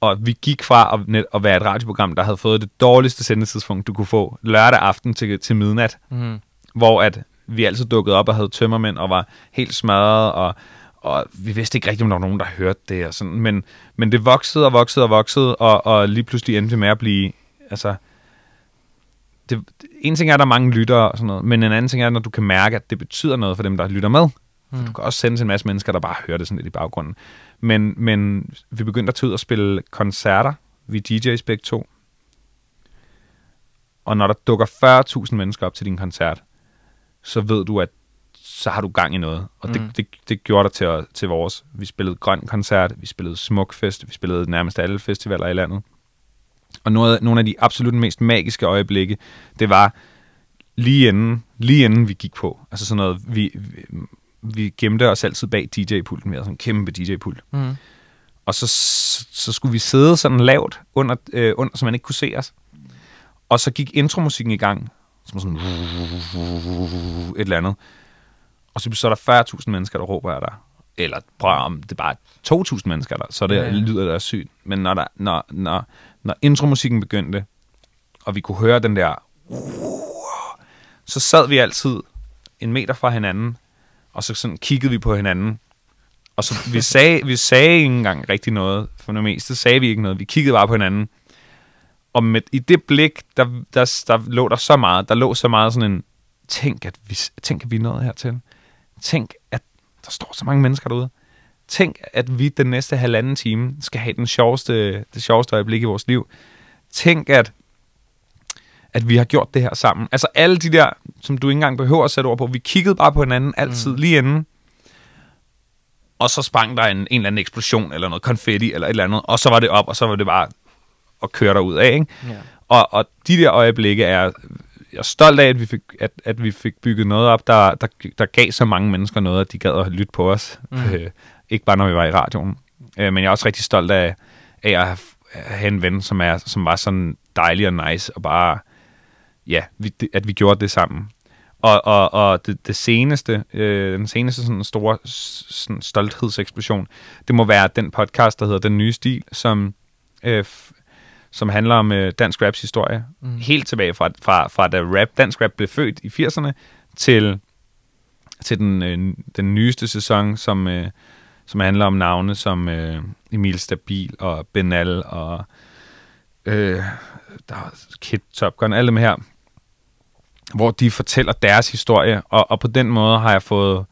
og vi gik fra at, net, at være et radioprogram, der havde fået det dårligste sendetidspunkt, du kunne få lørdag aften til, til midnat, mm. hvor at vi altid dukkede op og havde tømmermænd og var helt smadret, og, og vi vidste ikke rigtig, om der var nogen, der hørte det. Og sådan. Men, men det voksede og voksede og voksede, og, og lige pludselig endte vi med at blive... Altså, det, en ting er, at der er mange lyttere og sådan noget, men en anden ting er, når du kan mærke, at det betyder noget for dem, der lytter med. Mm. du kan også sende til en masse mennesker, der bare hører det sådan lidt i baggrunden. Men, men vi begyndte at tage ud og spille koncerter. Vi DJ's begge to. Og når der dukker 40.000 mennesker op til din koncert, så ved du, at så har du gang i noget. Og det, mm. det, det gjorde der til, til vores. Vi spillede Grøn Koncert, vi spillede Smukfest, vi spillede nærmest alle festivaler i landet. Og noget, nogle af de absolut mest magiske øjeblikke, det var lige inden, lige inden vi gik på. Altså sådan noget, vi, vi, vi gemte os altid bag DJ-pulten. Vi havde sådan en kæmpe DJ-pult. Mm. Og så, så skulle vi sidde sådan lavt, under, øh, under, så man ikke kunne se os. Og så gik intromusikken i gang. Som sådan et eller andet. Og så, så er der 40.000 mennesker, der råber af dig. Eller prøv om det er bare 2.000 mennesker der, så det ja. lyder der sygt. Men når, der, når, når, når intromusikken begyndte, og vi kunne høre den der, så sad vi altid en meter fra hinanden, og så sådan kiggede vi på hinanden. Og så vi sagde, vi sagde ikke engang rigtig noget, for det meste sagde vi ikke noget. Vi kiggede bare på hinanden. Og med, i det blik, der, der, der lå der så meget, der lå så meget sådan en, tænk at vi, tænk, at vi er nået hertil. Tænk, at der står så mange mennesker derude tænk, at vi den næste halvanden time skal have den sjoveste, det sjoveste øjeblik i vores liv. Tænk, at, at vi har gjort det her sammen. Altså alle de der, som du ikke engang behøver at sætte ord på. Vi kiggede bare på hinanden altid mm. lige inden. Og så sprang der en, en eller anden eksplosion, eller noget konfetti, eller et eller andet. Og så var det op, og så var det bare at køre derud af. Ikke? Ja. Og, og de der øjeblikke er jeg er stolt af, at vi fik, at, at vi fik bygget noget op, der, der, der gav så mange mennesker noget, at de gad at lytte på os. Mm. Øh, ikke bare når vi var i radioen. Øh, men jeg er også rigtig stolt af, af at have, have en ven, som, er, som var sådan dejlig og nice, og bare, ja, vi, at vi gjorde det sammen. Og, og, og det, det seneste, øh, den seneste sådan store sådan stolthedseksplosion, det må være den podcast, der hedder Den Nye Stil, som, øh, som handler om øh, dansk raps historie. Mm. Helt tilbage fra, fra, fra da rap, dansk rap blev født i 80'erne, til, til den, øh, den nyeste sæson, som, øh, som handler om navne som øh, Emil Stabil og Benal og øh, der er Kid Top Gun, alle dem her, hvor de fortæller deres historie, og, og på den måde har jeg fået,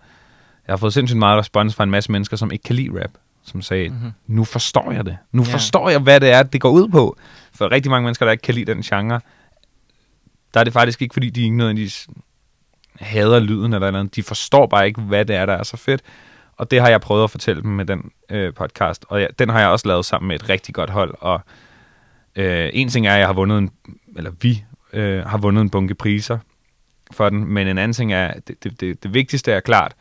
jeg har fået sindssygt meget respons fra en masse mennesker, som ikke kan lide rap, som sagde, mm-hmm. nu forstår jeg det. Nu yeah. forstår jeg, hvad det er, det går ud på. for rigtig mange mennesker, der ikke kan lide den genre, der er det faktisk ikke, fordi de ikke nødvendigvis hader lyden eller noget. De forstår bare ikke, hvad det er, der er så fedt. Og det har jeg prøvet at fortælle dem med den øh, podcast. Og ja, den har jeg også lavet sammen med et rigtig godt hold. Og øh, en ting er, at jeg har vundet en, eller vi øh, har vundet en bunke priser for den. Men en anden ting er, det, det, det, det vigtigste er klart,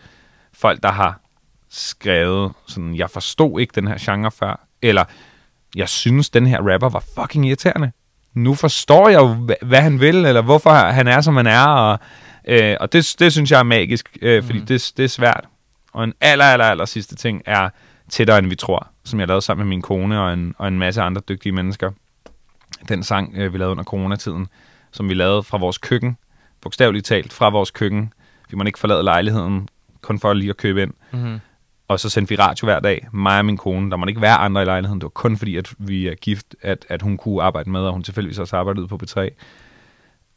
folk, der har skrevet sådan, jeg forstod ikke den her genre før, eller jeg synes, den her rapper var fucking irriterende. Nu forstår jeg jo, hvad han vil, eller hvorfor han er, som han er, og, øh, og det, det synes jeg er magisk, øh, fordi mm. det, det er svært. Og en aller, aller, aller sidste ting er tættere, end vi tror, som jeg lavede sammen med min kone og en, og en masse andre dygtige mennesker. Den sang, øh, vi lavede under coronatiden, som vi lavede fra vores køkken, bogstaveligt talt fra vores køkken. Vi må ikke forlade lejligheden, kun for lige at købe ind. Mm-hmm. Og så sendte vi radio hver dag, mig og min kone. Der må ikke være andre i lejligheden. Det var kun fordi, at vi er gift, at, at hun kunne arbejde med, og hun tilfældigvis også arbejdede på B3.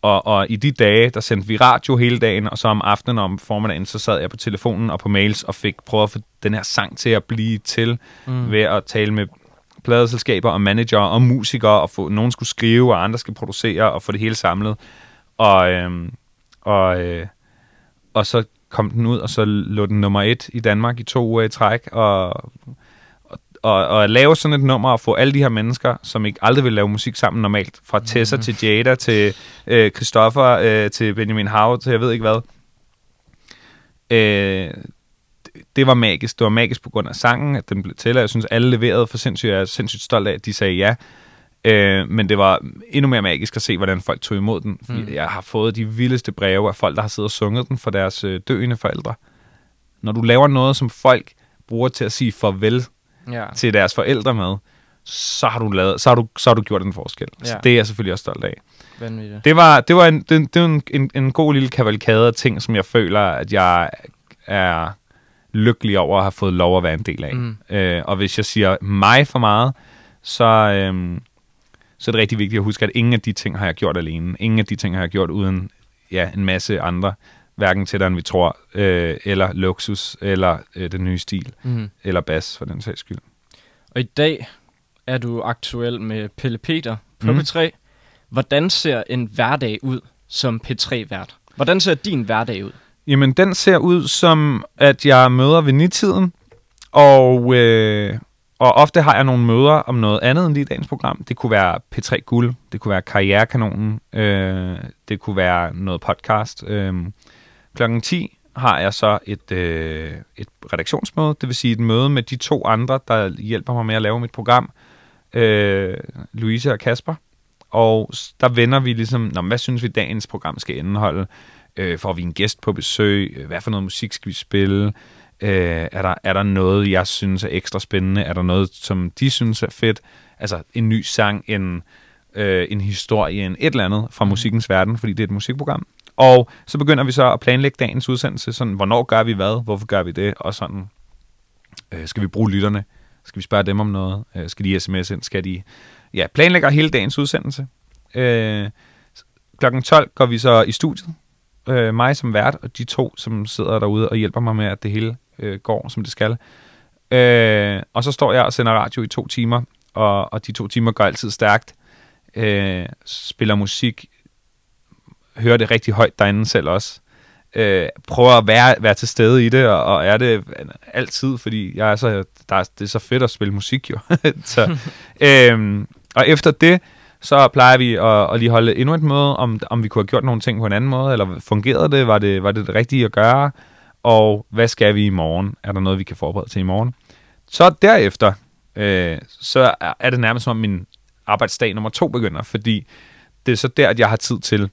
Og, og i de dage, der sendte vi radio hele dagen, og så om aftenen og om formiddagen, så sad jeg på telefonen og på mails og fik prøvet at få den her sang til at blive til mm. ved at tale med pladeselskaber og manager og musikere, og få, nogen skulle skrive, og andre skal producere, og få det hele samlet. Og, øhm, og, øh, og så kom den ud, og så lå den nummer et i Danmark i to uger i træk, og, og, og at lave sådan et nummer og få alle de her mennesker, som ikke aldrig vil lave musik sammen normalt, fra Tessa mm. til Jada til øh, Christoffer øh, til Benjamin Howe til jeg ved ikke hvad. Øh, det var magisk. Det var magisk på grund af sangen, at den blev til, og jeg synes, alle leverede for sindssygt. Jeg er sindssygt stolt af, at de sagde ja. Øh, men det var endnu mere magisk at se, hvordan folk tog imod den. Mm. Jeg har fået de vildeste breve af folk, der har siddet og sunget den for deres øh, døende forældre. Når du laver noget, som folk bruger til at sige farvel ja. til deres forældre med, så har du lavet, så har du, så har du gjort en forskel. Ja. Så det er jeg selvfølgelig også stolt af. Vanvittigt. Det var, det var, en, det, det var en, en, en god lille kavalkade af ting, som jeg føler, at jeg er lykkelig over at have fået lov at være en del af. Mm. Øh, og hvis jeg siger mig for meget, så, øhm, så er det rigtig vigtigt at huske, at ingen af de ting har jeg gjort alene. Ingen af de ting har jeg gjort uden ja, en masse andre, hverken tættere end vi tror, øh, eller luksus, eller øh, den nye stil, mm. eller bas for den sags skyld. Og i dag er du aktuel med Pelle Peter på mm. P3. Hvordan ser en hverdag ud som P3-vært? Hvordan ser din hverdag ud? Jamen, den ser ud som, at jeg møder ved nitiden, og øh, og ofte har jeg nogle møder om noget andet end lige dagens program. Det kunne være P3 Guld, det kunne være Karrierekanonen, øh, det kunne være noget podcast. Øh, klokken 10 har jeg så et, øh, et redaktionsmøde, det vil sige et møde med de to andre, der hjælper mig med at lave mit program, øh, Louise og Kasper. Og der vender vi ligesom, Nå, hvad synes vi dagens program skal indeholde? Øh, får vi en gæst på besøg? Øh, hvad for noget musik skal vi spille? Øh, er, der, er der noget, jeg synes er ekstra spændende? Er der noget, som de synes er fedt? Altså en ny sang, en, øh, en historie, en et eller andet fra mhm. musikkens verden, fordi det er et musikprogram. Og så begynder vi så at planlægge dagens udsendelse, sådan, hvornår gør vi hvad, hvorfor gør vi det, og sådan, øh, skal vi bruge lytterne, skal vi spørge dem om noget, øh, skal de sms ind, skal de, ja, planlægger hele dagens udsendelse. Øh, klokken 12 går vi så i studiet, øh, mig som vært, og de to, som sidder derude og hjælper mig med, at det hele øh, går, som det skal. Øh, og så står jeg og sender radio i to timer, og, og de to timer går altid stærkt. Øh, spiller musik, hører det rigtig højt derinde selv også. Øh, prøver at være, være til stede i det, og, og er det altid, fordi jeg er så, der er, det er så fedt at spille musik jo. så, øh, og efter det, så plejer vi at, at lige holde endnu et møde, om, om vi kunne have gjort nogle ting på en anden måde, eller fungerede det, var det, var det det rigtige at gøre, og hvad skal vi i morgen? Er der noget, vi kan forberede til i morgen? Så derefter, øh, så er det nærmest som om min arbejdsdag nummer to begynder, fordi det er så der, at jeg har tid til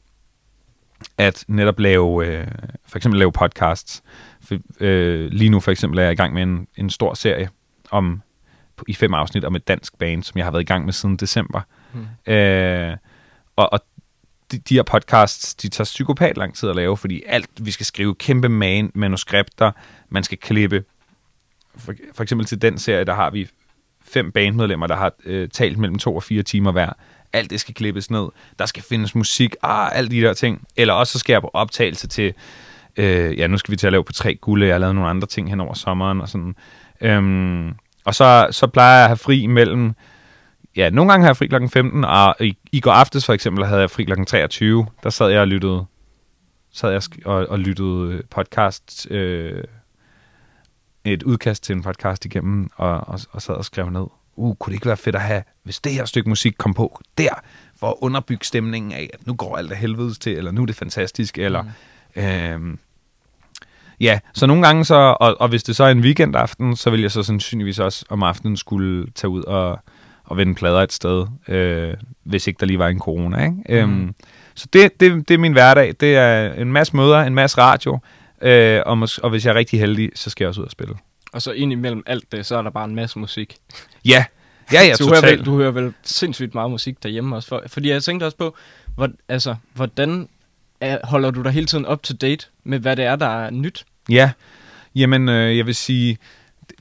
at netop lave, øh, for eksempel lave podcasts. For, øh, lige nu for eksempel er jeg i gang med en, en stor serie om i fem afsnit om et dansk band, som jeg har været i gang med siden december. Mm. Øh, og, og de, de her podcasts, de tager psykopat lang tid at lave, fordi alt, vi skal skrive kæmpe man, manuskripter, man skal klippe. For, for eksempel til den serie, der har vi fem bandmedlemmer, der har øh, talt mellem to og fire timer hver. Alt det skal klippes ned. Der skal findes musik, ah, alle de der ting. Eller også så skal jeg på optagelse til, øh, ja, nu skal vi til at lave på tre gulde. Jeg har lavet nogle andre ting hen over sommeren og sådan. Øhm, og så, så plejer jeg at have fri mellem ja, nogle gange har jeg fri klokken 15, og i, i går aftes for eksempel havde jeg fri klokken 23. Der sad jeg og lyttede, sad jeg og, og lyttede podcast, øh, et udkast til en podcast igennem, og, og, og sad og skrev ned. Uh, kunne det ikke være fedt at have, hvis det her stykke musik kom på der, for at underbygge stemningen af, at nu går alt af helvedes til, eller nu er det fantastisk, eller... Mm. Øh, Ja, så nogle gange så, og, og hvis det så er en weekendaften, så vil jeg så sandsynligvis også om aftenen skulle tage ud og, og vende plader et sted, øh, hvis ikke der lige var en corona. Ikke? Mm. Øhm, så det, det, det er min hverdag. Det er en masse møder, en masse radio, øh, og, mås- og hvis jeg er rigtig heldig, så skal jeg også ud og spille. Og så ind imellem alt det, så er der bare en masse musik. Ja, ja, ja, du, hører totalt. vel, du hører vel sindssygt meget musik derhjemme også. For, fordi jeg tænkte også på, hvor, altså, hvordan er, holder du dig hele tiden up to date med, hvad det er, der er nyt? Ja, jamen øh, jeg vil sige,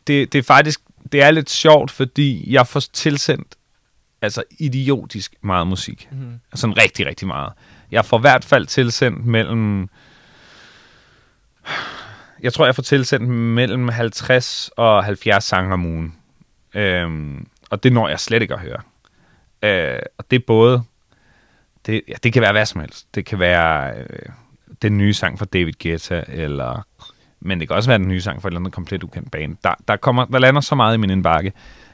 det, det er faktisk, det er lidt sjovt, fordi jeg får tilsendt altså idiotisk meget musik. Mm. Sådan rigtig, rigtig meget. Jeg får i hvert fald tilsendt mellem... Jeg tror, jeg får tilsendt mellem 50 og 70 sange om ugen. Øhm, og det når jeg slet ikke at høre. Øh, og det er både... Det, ja, det kan være hvad som helst. Det kan være øh, den nye sang fra David Guetta, eller... Men det kan også være den nye sang fra et eller andet komplet ukendt band. Der, der, kommer, der lander så meget i min indbakke.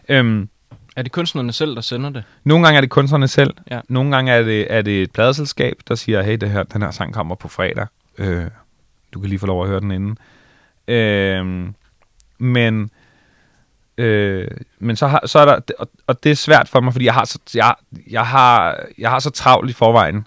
Øhm, Er det kunstnerne selv, der sender det? nogle gange er det kunstnerne selv. Ja. Nogle gange er det, er det et pladeselskab, der siger, hey, det her, den her sang kommer på fredag. Øh, du kan lige få lov at høre den inden. Øh, men øh, men så, har, så er der, og, og det er svært for mig, fordi jeg har, så, jeg, jeg, har, jeg har så travlt i forvejen,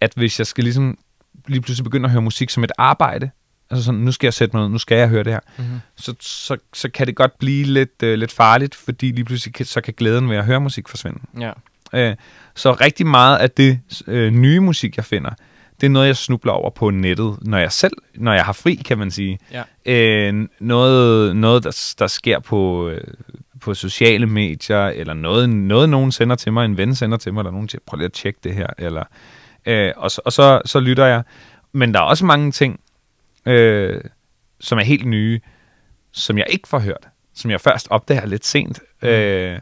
at hvis jeg skal ligesom lige pludselig begynde at høre musik som et arbejde, altså sådan, nu skal jeg sætte mig ned, nu skal jeg høre det her, Mm-hmm. så, så, så kan det godt blive lidt, øh, lidt farligt, fordi lige pludselig kan, så kan glæden ved at høre musik forsvinde. Ja. Øh, så rigtig meget af det øh, nye musik, jeg finder, det er noget, jeg snubler over på nettet, når jeg selv, når jeg har fri, kan man sige. Ja. Øh, noget, noget der, der sker på, øh, på sociale medier, eller noget, noget, nogen sender til mig, en ven sender til mig, eller nogen siger, prøv lige at tjekke det her, eller, øh, og, så, og så, så lytter jeg. Men der er også mange ting, øh, som er helt nye, som jeg ikke får hørt, som jeg først opdager lidt sent. Mm. Øh,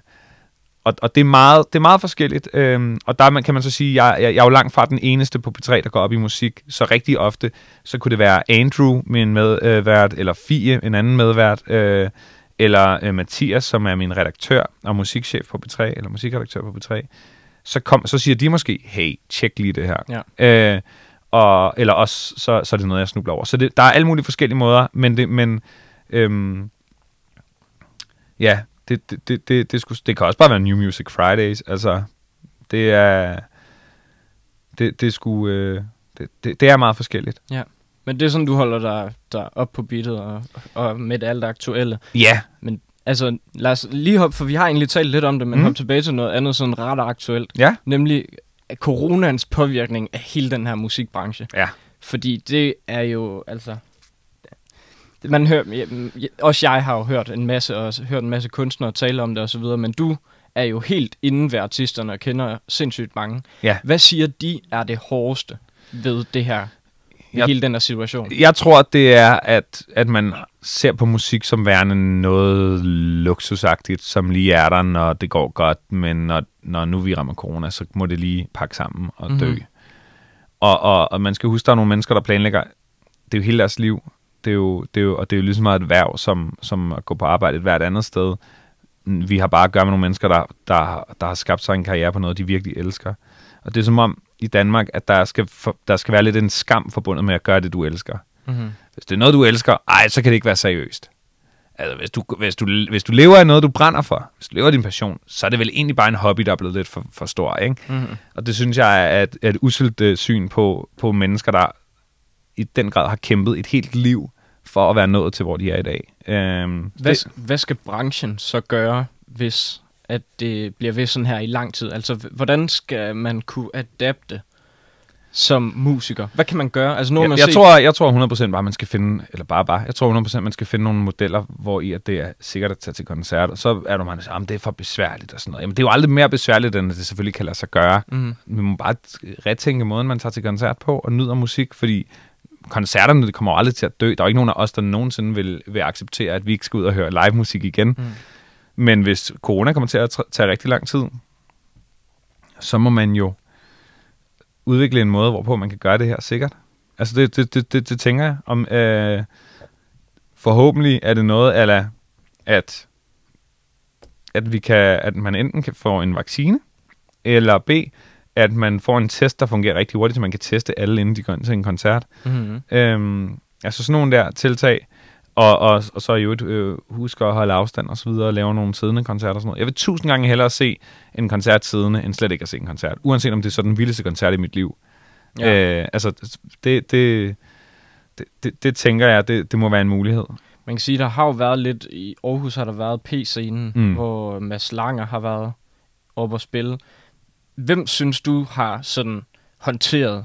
og, og det, er meget, det er meget forskelligt. Øhm, og der man- kan man så sige, jeg, jeg, jeg er jo langt fra den eneste på P3, der går op i musik. Så rigtig ofte, så kunne det være Andrew, min medvært, eller Fie, en anden medvært, øh, eller øh, Mathias, som er min redaktør og musikchef på P3, eller musikredaktør på P3. Så, kom, så siger de måske, hey, tjek lige det her. Ja. Øh, og, eller også, så, så er det noget, jeg snubler over. Så det, der er alle mulige forskellige måder, men det, men, øhm, ja, det, det, det, det, det, skulle, det kan også bare være New Music Fridays. Altså, det er, det, det, skulle, øh, det, det, det er meget forskelligt. Men det er sådan, du holder dig, dig op på beatet og, og med alt det aktuelle. Ja, Altså, lad os lige hoppe, for vi har egentlig talt lidt om det, men mm. hoppe tilbage til noget andet sådan ret aktuelt. ja, Nemlig coronans påvirkning af hele den her musikbranche. Ja. Fordi det er jo, altså... Man hører, også jeg har jo hørt en masse, og hørt en masse kunstnere tale om det osv., men du er jo helt inden ved artisterne og kender sindssygt mange. Ja. Hvad siger de er det hårdeste ved det her, Jeg- hele den her situation? Jeg tror, det er, at, at man ser på musik som værende noget luksusagtigt, som lige er der, når det går godt, men når, når nu vi rammer corona, så må det lige pakke sammen og dø. Mhm. Mm-hmm. Og, og, og man skal huske, der er nogle mennesker, der planlægger, det er jo hele deres liv, det er jo, det er jo, og det er jo lige så meget et værv, som, som at gå på arbejde et hvert andet sted. Vi har bare at gøre med nogle mennesker, der, der, der har skabt sig en karriere på noget, de virkelig elsker. Og det er som om i Danmark, at der skal, for, der skal være lidt en skam forbundet med at gøre det, du elsker. Mm-hmm. Hvis det er noget, du elsker, ej, så kan det ikke være seriøst. Altså, hvis du, hvis, du, hvis du lever af noget, du brænder for, hvis du lever af din passion, så er det vel egentlig bare en hobby, der er blevet lidt for, for stor, ikke? Mm-hmm. Og det synes jeg er et, et uselt øh, syn på, på mennesker, der i den grad har kæmpet et helt liv for at være nået til, hvor de er i dag. Øhm, Hvad, det, hvad skal branchen så gøre, hvis at det bliver ved sådan her i lang tid? Altså, hvordan skal man kunne adapte som musiker? Hvad kan man gøre? Altså, nu har man jeg, set... tror, jeg tror 100% bare, man skal finde, eller bare bare, jeg tror 100% man skal finde nogle modeller, hvor i at det er sikkert at tage til koncert, og så er du man siger, det er for besværligt og sådan noget. Jamen, det er jo aldrig mere besværligt, end at det selvfølgelig kan lade sig gøre. Mm. Vi må bare retænke måden, man tager til koncert på og nyder musik, fordi koncerterne det kommer jo aldrig til at dø. Der er jo ikke nogen af os, der nogensinde vil, vil acceptere, at vi ikke skal ud og høre live musik igen. Mm. Men hvis corona kommer til at tage rigtig lang tid, så må man jo udvikle en måde, hvorpå man kan gøre det her sikkert. Altså det, det, det, det, det tænker jeg. Om, øh, forhåbentlig er det noget, eller at, at, vi kan, at man enten kan få en vaccine, eller B, at man får en test, der fungerer rigtig hurtigt, så man kan teste alle, inden de går ind til en koncert. Mm-hmm. Øhm, altså sådan nogle der tiltag, og, og, og så jo øh, huske at holde afstand og så videre, og lave nogle siddende koncerter og sådan noget. Jeg vil tusind gange hellere se en koncert siddende, end slet ikke at se en koncert. Uanset om det er så den vildeste koncert i mit liv. Ja. Øh, altså, det, det, det, det, det tænker jeg, det, det må være en mulighed. Man kan sige, der har jo været lidt, i Aarhus har der været P-scenen, Mm. hvor Mads Langer har været oppe og spille. Hvem synes du har sådan håndteret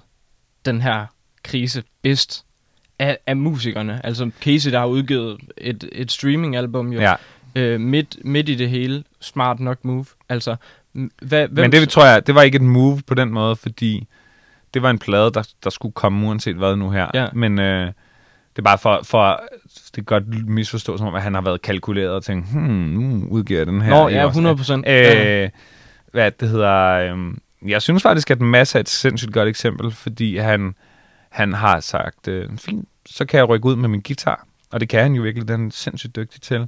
den her krise bedst af, af musikerne? Altså Casey, der har udgivet et, et streaming-album jo, Ja. øh, midt, midt i det hele. Smart nok move. Altså, hvad, hvem Men det tror jeg, det var ikke et move på den måde, fordi det var en plade, der, der skulle komme uanset hvad nu her. Ja. Men øh, det er bare for, for det kan godt misforstå, som om at han har været kalkuleret og tænkt, hmm, nu udgiver jeg den her. Nå, ja, også? 100 procent. Øh, hvad det hedder... Øh, jeg synes faktisk, at Mads er et sindssygt godt eksempel, fordi han, han har sagt, øh, fint, så kan jeg rykke ud med min guitar. Og det kan han jo virkelig, den er sindssygt dygtig til.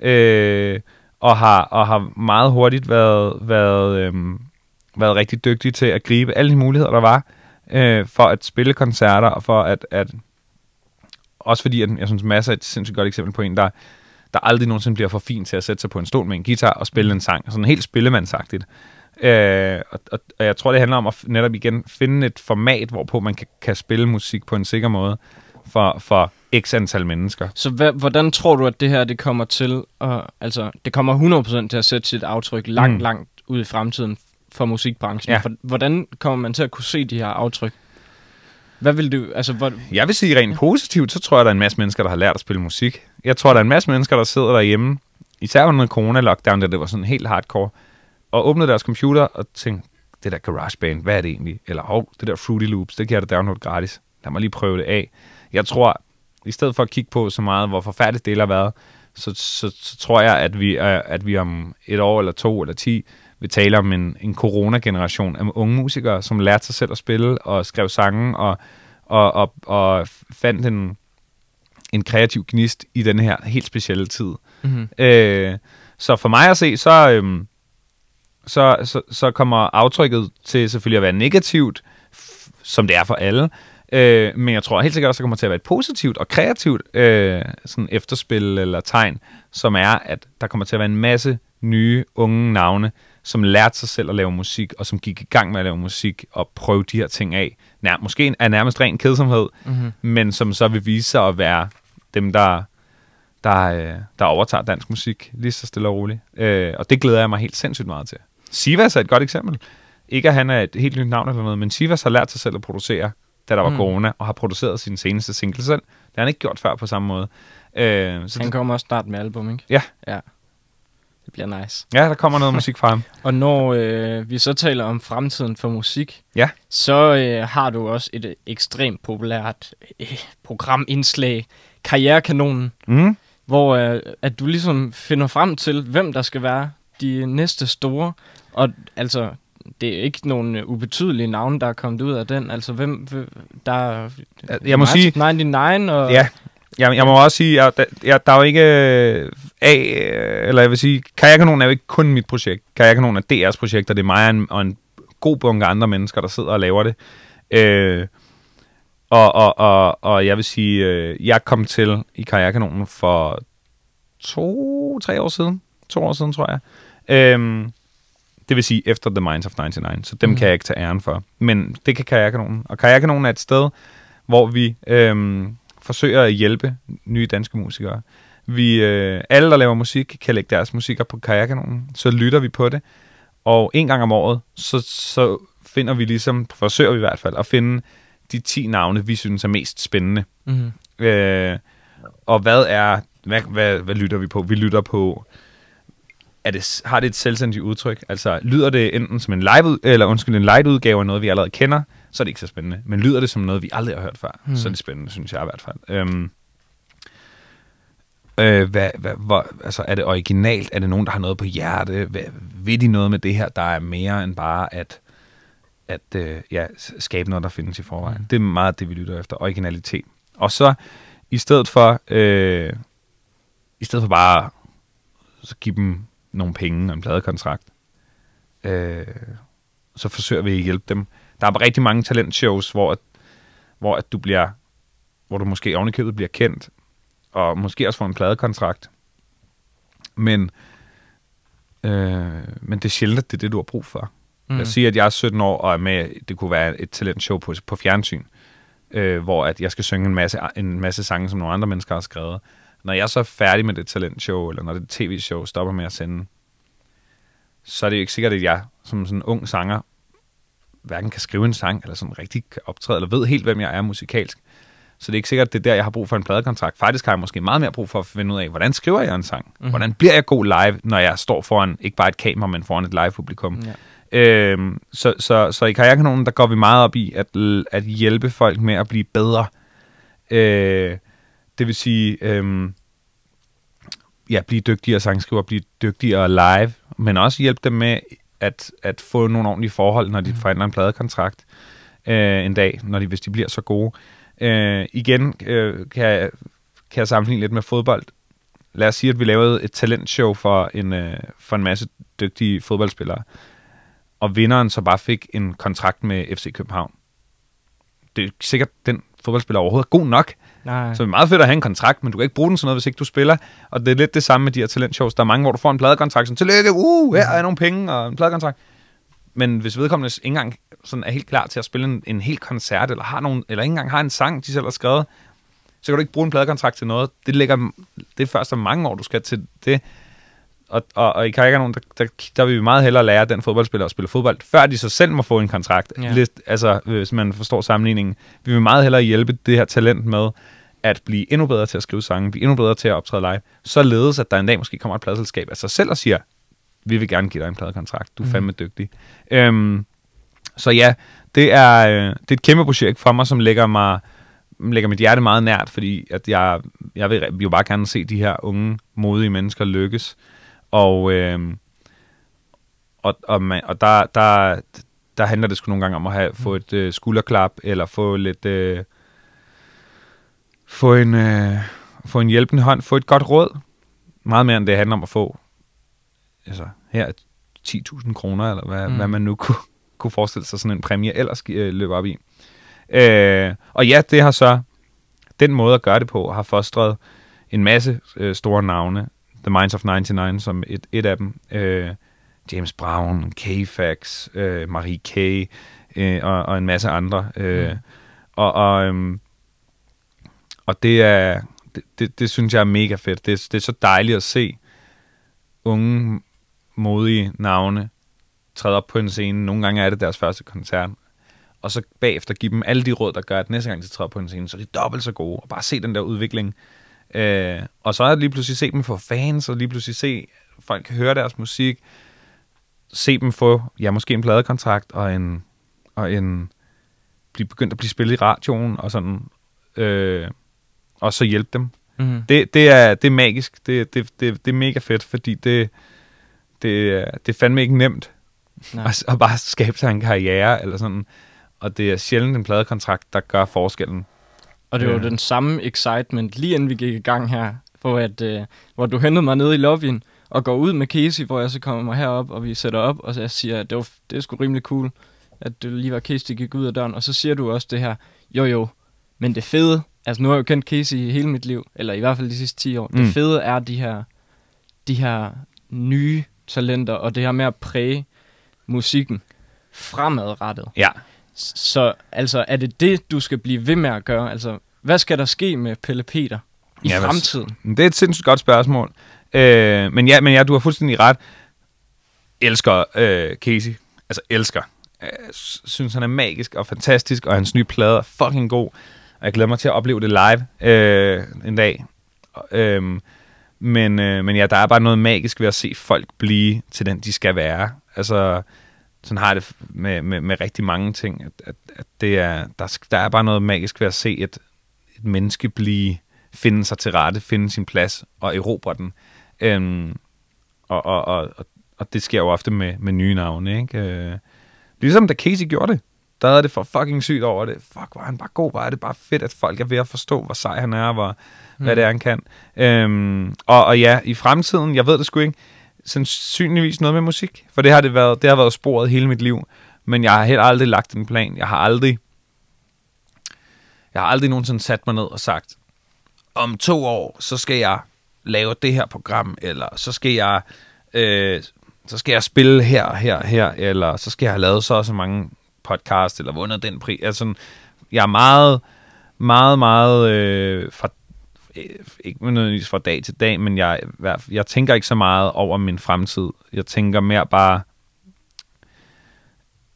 Øh, og, har, og har meget hurtigt været, været, øh, været rigtig dygtig til at gribe alle de muligheder, der var, øh, for at spille koncerter, og for at, at også fordi, at jeg synes, Mads er et sindssygt godt eksempel på en, der, der aldrig nogensinde bliver for fin til at sætte sig på en stol med en guitar og spille en sang. Sådan helt spillemandsagtigt. Øh, og, og, og jeg tror, det handler om at netop igen finde et format, hvorpå man kan, kan spille musik på en sikker måde for, for x antal mennesker. Så hvad, hvordan tror du, at det her det kommer til at, altså, det kommer 100% til at sætte sit aftryk langt, Mm. langt ud i fremtiden for musikbranchen? Ja. Hvordan kommer man til at kunne se de her aftryk? Hvad vil du, altså, hvor, Jeg vil sige rent positivt, så tror jeg, der er en masse mennesker, der har lært at spille musik. Jeg tror, der er en masse mennesker, der sidder derhjemme, især under corona-lockdown, da det var sådan helt hardcore, og åbnede deres computer og tænkte, det der GarageBand, hvad er det egentlig? Eller, oh, det der Fruity Loops, det kan jeg da downloade gratis. Lad mig lige prøve det af. Jeg tror, i stedet for at kigge på så meget, hvor forfærdeligt det har været, så, så, så tror jeg, at vi, er, at vi om et år eller to eller ti vil tale om en, en corona-generation af unge musikere, som lærte sig selv at spille og skrev sange og, og, og, og fandt en, en kreativ gnist i den her helt specielle tid. mm-hmm. Øh, så for mig at se, så, øhm, så, så, så kommer aftrykket til selvfølgelig at være negativt, som det er for alle. Øh, men jeg tror helt sikkert også, der kommer til at være et positivt og kreativt øh, sådan efterspil eller tegn, som er, at der kommer til at være en masse nye unge navne, som lærte sig selv at lave musik, og som gik i gang med at lave musik og prøve de her ting af. Nær, måske er nærmest ren kedsomhed, Mm-hmm. men som så vil vise sig at være dem, der, der, øh, der overtager dansk musik lige så stille og roligt. Øh, og det glæder jeg mig helt sindssygt meget til. Sivas er et godt eksempel. Ikke at han er et helt nyt navn eller noget, men Sivas har lært sig selv at producere, da der var Mm. corona, og har produceret sin seneste single selv. Det har han ikke gjort før på samme måde. Øh, så Han kommer også snart med album, ikke? Ja. Ja. Det bliver nice. ja, der kommer noget musik fra ham. Og når øh, vi så taler om fremtiden for musik, Ja. så øh, har du også et øh, ekstremt populært øh, programindslag, Karrierekanonen, Mm. hvor øh, at du ligesom finder frem til, hvem der skal være de næste store. Og altså, det er ikke nogen øh, ubetydelige navne, der er kommet ud af den. Altså, hvem der er... Jeg må sige, 99 og... Ja, jeg, jeg må også sige, at der, jeg, der er jo ikke øh, A, øh, eller jeg vil sige, Karrierekanonen er jo ikke kun mit projekt. Karrierekanonen er DR's projekt, og det er mig og en, og en god bunke andre mennesker, der sidder og laver det. Øh, og, og, og, og jeg vil sige, øh, jeg kom til i Karrierekanonen for to, tre år siden. To år siden, tror jeg. Øh, det vil sige efter The Minds of 99, så dem mm. kan jeg ikke tage æren for. Men det kan Karrierekanonen. Og Karrierekanonen er et sted, hvor vi øhm, forsøger at hjælpe nye danske musikere. Vi, øh, alle, der laver musik, kan lægge deres musik op på Karrierekanonen. Så lytter vi på det. Og en gang om året, så, så finder vi ligesom, forsøger vi i hvert fald, at finde de 10 navne, vi synes er mest spændende. Mm-hmm. Øh, og hvad er, hvad, hvad, hvad lytter vi på? Vi lytter på, er det, har det et selvstændigt udtryk? Altså, lyder det enten som en live, eller undskyld, en light udgave af noget, vi allerede kender, så er det ikke så spændende. Men lyder det som noget, vi aldrig har hørt før, mm. så er det spændende, synes jeg i hvert fald. Øhm, øh, hvad, hvad, hvor, altså, er det originalt? Er det nogen, der har noget på hjerte? Hvad, ved de noget med det her, der er mere end bare at at øh, ja, skabe noget, der findes i forvejen. Mm. Det er meget det, vi lytter efter. Originalitet. Og så i stedet for, øh, i stedet for bare så give dem nogle penge og en pladekontrakt, øh, så forsøger vi at hjælpe dem. Der er rigtig mange talentshows, hvor, hvor at du bliver, hvor du måske ovenikøbet bliver kendt, og måske også får en pladekontrakt. Men, øh, men det er sjældent, at det er det, du har brug for. Mm. Jeg siger, at jeg er 17 år og er med, det kunne være et talentshow på, på fjernsyn, øh, hvor at jeg skal synge en masse, en masse sange, som nogle andre mennesker har skrevet. Når jeg så er færdig med det talentshow, eller når det tv-show stopper med at sende, så er det jo ikke sikkert, at jeg som sådan en ung sanger hverken kan skrive en sang, eller sådan rigtig kan optræde, eller ved helt, hvem jeg er musikalsk. Så det er ikke sikkert, at det er der, jeg har brug for en pladekontrakt. Faktisk har jeg måske meget mere brug for at finde ud af, hvordan skriver jeg en sang? Mm-hmm. Hvordan bliver jeg god live, når jeg står foran ikke bare et kamera, men foran et live-publikum? Ja. Øhm, så, så, så i Karrierekanonen, der går vi meget op i at, at hjælpe folk med at blive bedre. Øh, det vil sige, øh, ja, blive dygtigere sangskriver, blive dygtigere live, men også hjælpe dem med at, at få nogle ordentlige forhold, når de mm. forhandler en pladekontrakt øh, en dag, når de, hvis de bliver så gode. Øh, igen øh, kan, jeg, kan jeg sammenligne lidt med fodbold. Lad os sige, at vi lavede et talentshow for en, øh, for en masse dygtige fodboldspillere, og vinderen så bare fik en kontrakt med FC København. Det er sikkert den fodboldspiller overhovedet god nok, Nej. Så det er meget fedt at have en kontrakt, men du kan ikke bruge den sådan noget, hvis ikke du spiller. Og det er lidt det samme med de her talentshows. Der er mange, hvor du får en pladekontrakt, sådan, tillykke, uh, her er nogle penge og en pladekontrakt. Men hvis vedkommende ikke engang sådan er helt klar til at spille en, en hel koncert, eller, har nogen, eller ikke engang har en sang, de selv har skrevet, så kan du ikke bruge en pladekontrakt til noget. Det ligger det er først om mange år, du skal til det. Og, og, og i nogen, der, der, der vil vi meget hellere lære den fodboldspiller at spille fodbold, før de så selv må få en kontrakt. Ja. Lidt, altså, hvis man forstår sammenligningen. Vi vil meget hellere hjælpe det her talent med at blive endnu bedre til at skrive sange, blive endnu bedre til at optræde live, således at der en dag måske kommer et pladselskab af sig selv og siger, vi vil gerne give dig en pladekontrakt, du er mm. fandme dygtig. Øhm, så ja, det er, øh, det er et kæmpe projekt for mig, som lægger mig lægger mit hjerte meget nært, fordi at jeg, jeg vil jo bare gerne se de her unge, modige mennesker lykkes. Og, øh, og, og, man, og der, der, der handler det sgu nogle gange om at have, få et øh, skulderklap, eller få lidt... Øh, få en, øh, få en hjælpende hånd, få et godt råd. Meget mere end det handler om at få altså, her 10.000 kroner, eller hvad, mm. hvad man nu kunne, kunne forestille sig sådan en præmie ellers øh, løbe op i. Øh, og ja, det har så den måde at gøre det på, har fostret en masse øh, store navne. The Minds of 99 som et, et af dem. Øh, James Brown, K-Fax, øh, Marie K. Øh, og, og en masse andre. Øh, mm. Og, og, øhm, og det er det, det, det synes jeg er mega fedt. Det, det er så dejligt at se unge, modige navne træde op på en scene. Nogle gange er det deres første koncert. Og så bagefter give dem alle de råd, der gør, at næste gang de træder på en scene, så er de dobbelt så gode. Og bare se den der udvikling. Øh, og så er det lige pludselig se dem få fans, og lige pludselig se, folk kan høre deres musik. Se dem få, ja, måske en pladekontrakt, og en, og en blive begyndt at blive spillet i radioen, og sådan. Øh, og så hjælpe dem. Mm-hmm. Det, det, er, det er magisk. Det, det, det, det er mega fedt, fordi det, det, det er fandme ikke nemt at, at bare skabe sig en karriere eller sådan. Og det er sjældent en pladekontrakt, der gør forskellen. Og det var ja. den samme excitement, lige inden vi gik i gang her, hvor, at, uh, hvor du hentede mig ned i lobbyen og går ud med Casey, hvor jeg så kommer mig herop, og vi sætter op, og så jeg siger, at det, var, det er sgu rimelig cool, at det lige var Casey, der gik ud af døren. Og så siger du også det her, jo jo, men det fede, altså nu har jeg jo kendt Casey hele mit liv, eller i hvert fald de sidste 10 år. Mm. Det fede er de her, de her nye talenter, og det her med at præge musikken fremadrettet. Ja. Så altså, er det det, du skal blive ved med at gøre? Altså, hvad skal der ske med Pelle Peter i ja, fremtiden? Det er et sindssygt godt spørgsmål. Øh, men, ja, men ja, du har fuldstændig ret. Elsker øh, Casey. Altså, elsker. Jeg synes, han er magisk og fantastisk, og hans nye plade er fucking god og jeg glæder mig til at opleve det live øh, en dag. Øhm, men, øh, men ja, der er bare noget magisk ved at se folk blive til den, de skal være. Altså, sådan har det med, med, med rigtig mange ting, at, at, at det er, der, der er bare noget magisk ved at se et, et menneske blive, finde sig til rette, finde sin plads og erobre den. Øhm, og, og, og, og det sker jo ofte med, med nye navne, ikke? Øh, Ligesom da Casey gjorde det. Der havde det for fucking sygt over det. Fuck, er han bare god. Er det bare fedt, at folk er ved at forstå, hvor sej han er, hvor, mm. hvad det er, han kan. Øhm, og, og ja, i fremtiden, jeg ved det sgu ikke, sandsynligvis noget med musik. For det har, det været, det har været sporet hele mit liv. Men jeg har helt aldrig lagt en plan. Jeg har aldrig... Jeg har aldrig nogensinde sat mig ned og sagt, om to år, så skal jeg lave det her program, eller så skal jeg, øh, så skal jeg spille her og her og her, eller så skal jeg have lavet så og så mange podcast, eller vundet den pris. Altså, jeg er meget, meget, meget øh, fra, øh, ikke nødvendigvis fra dag til dag, men jeg, jeg tænker ikke så meget over min fremtid. Jeg tænker mere bare,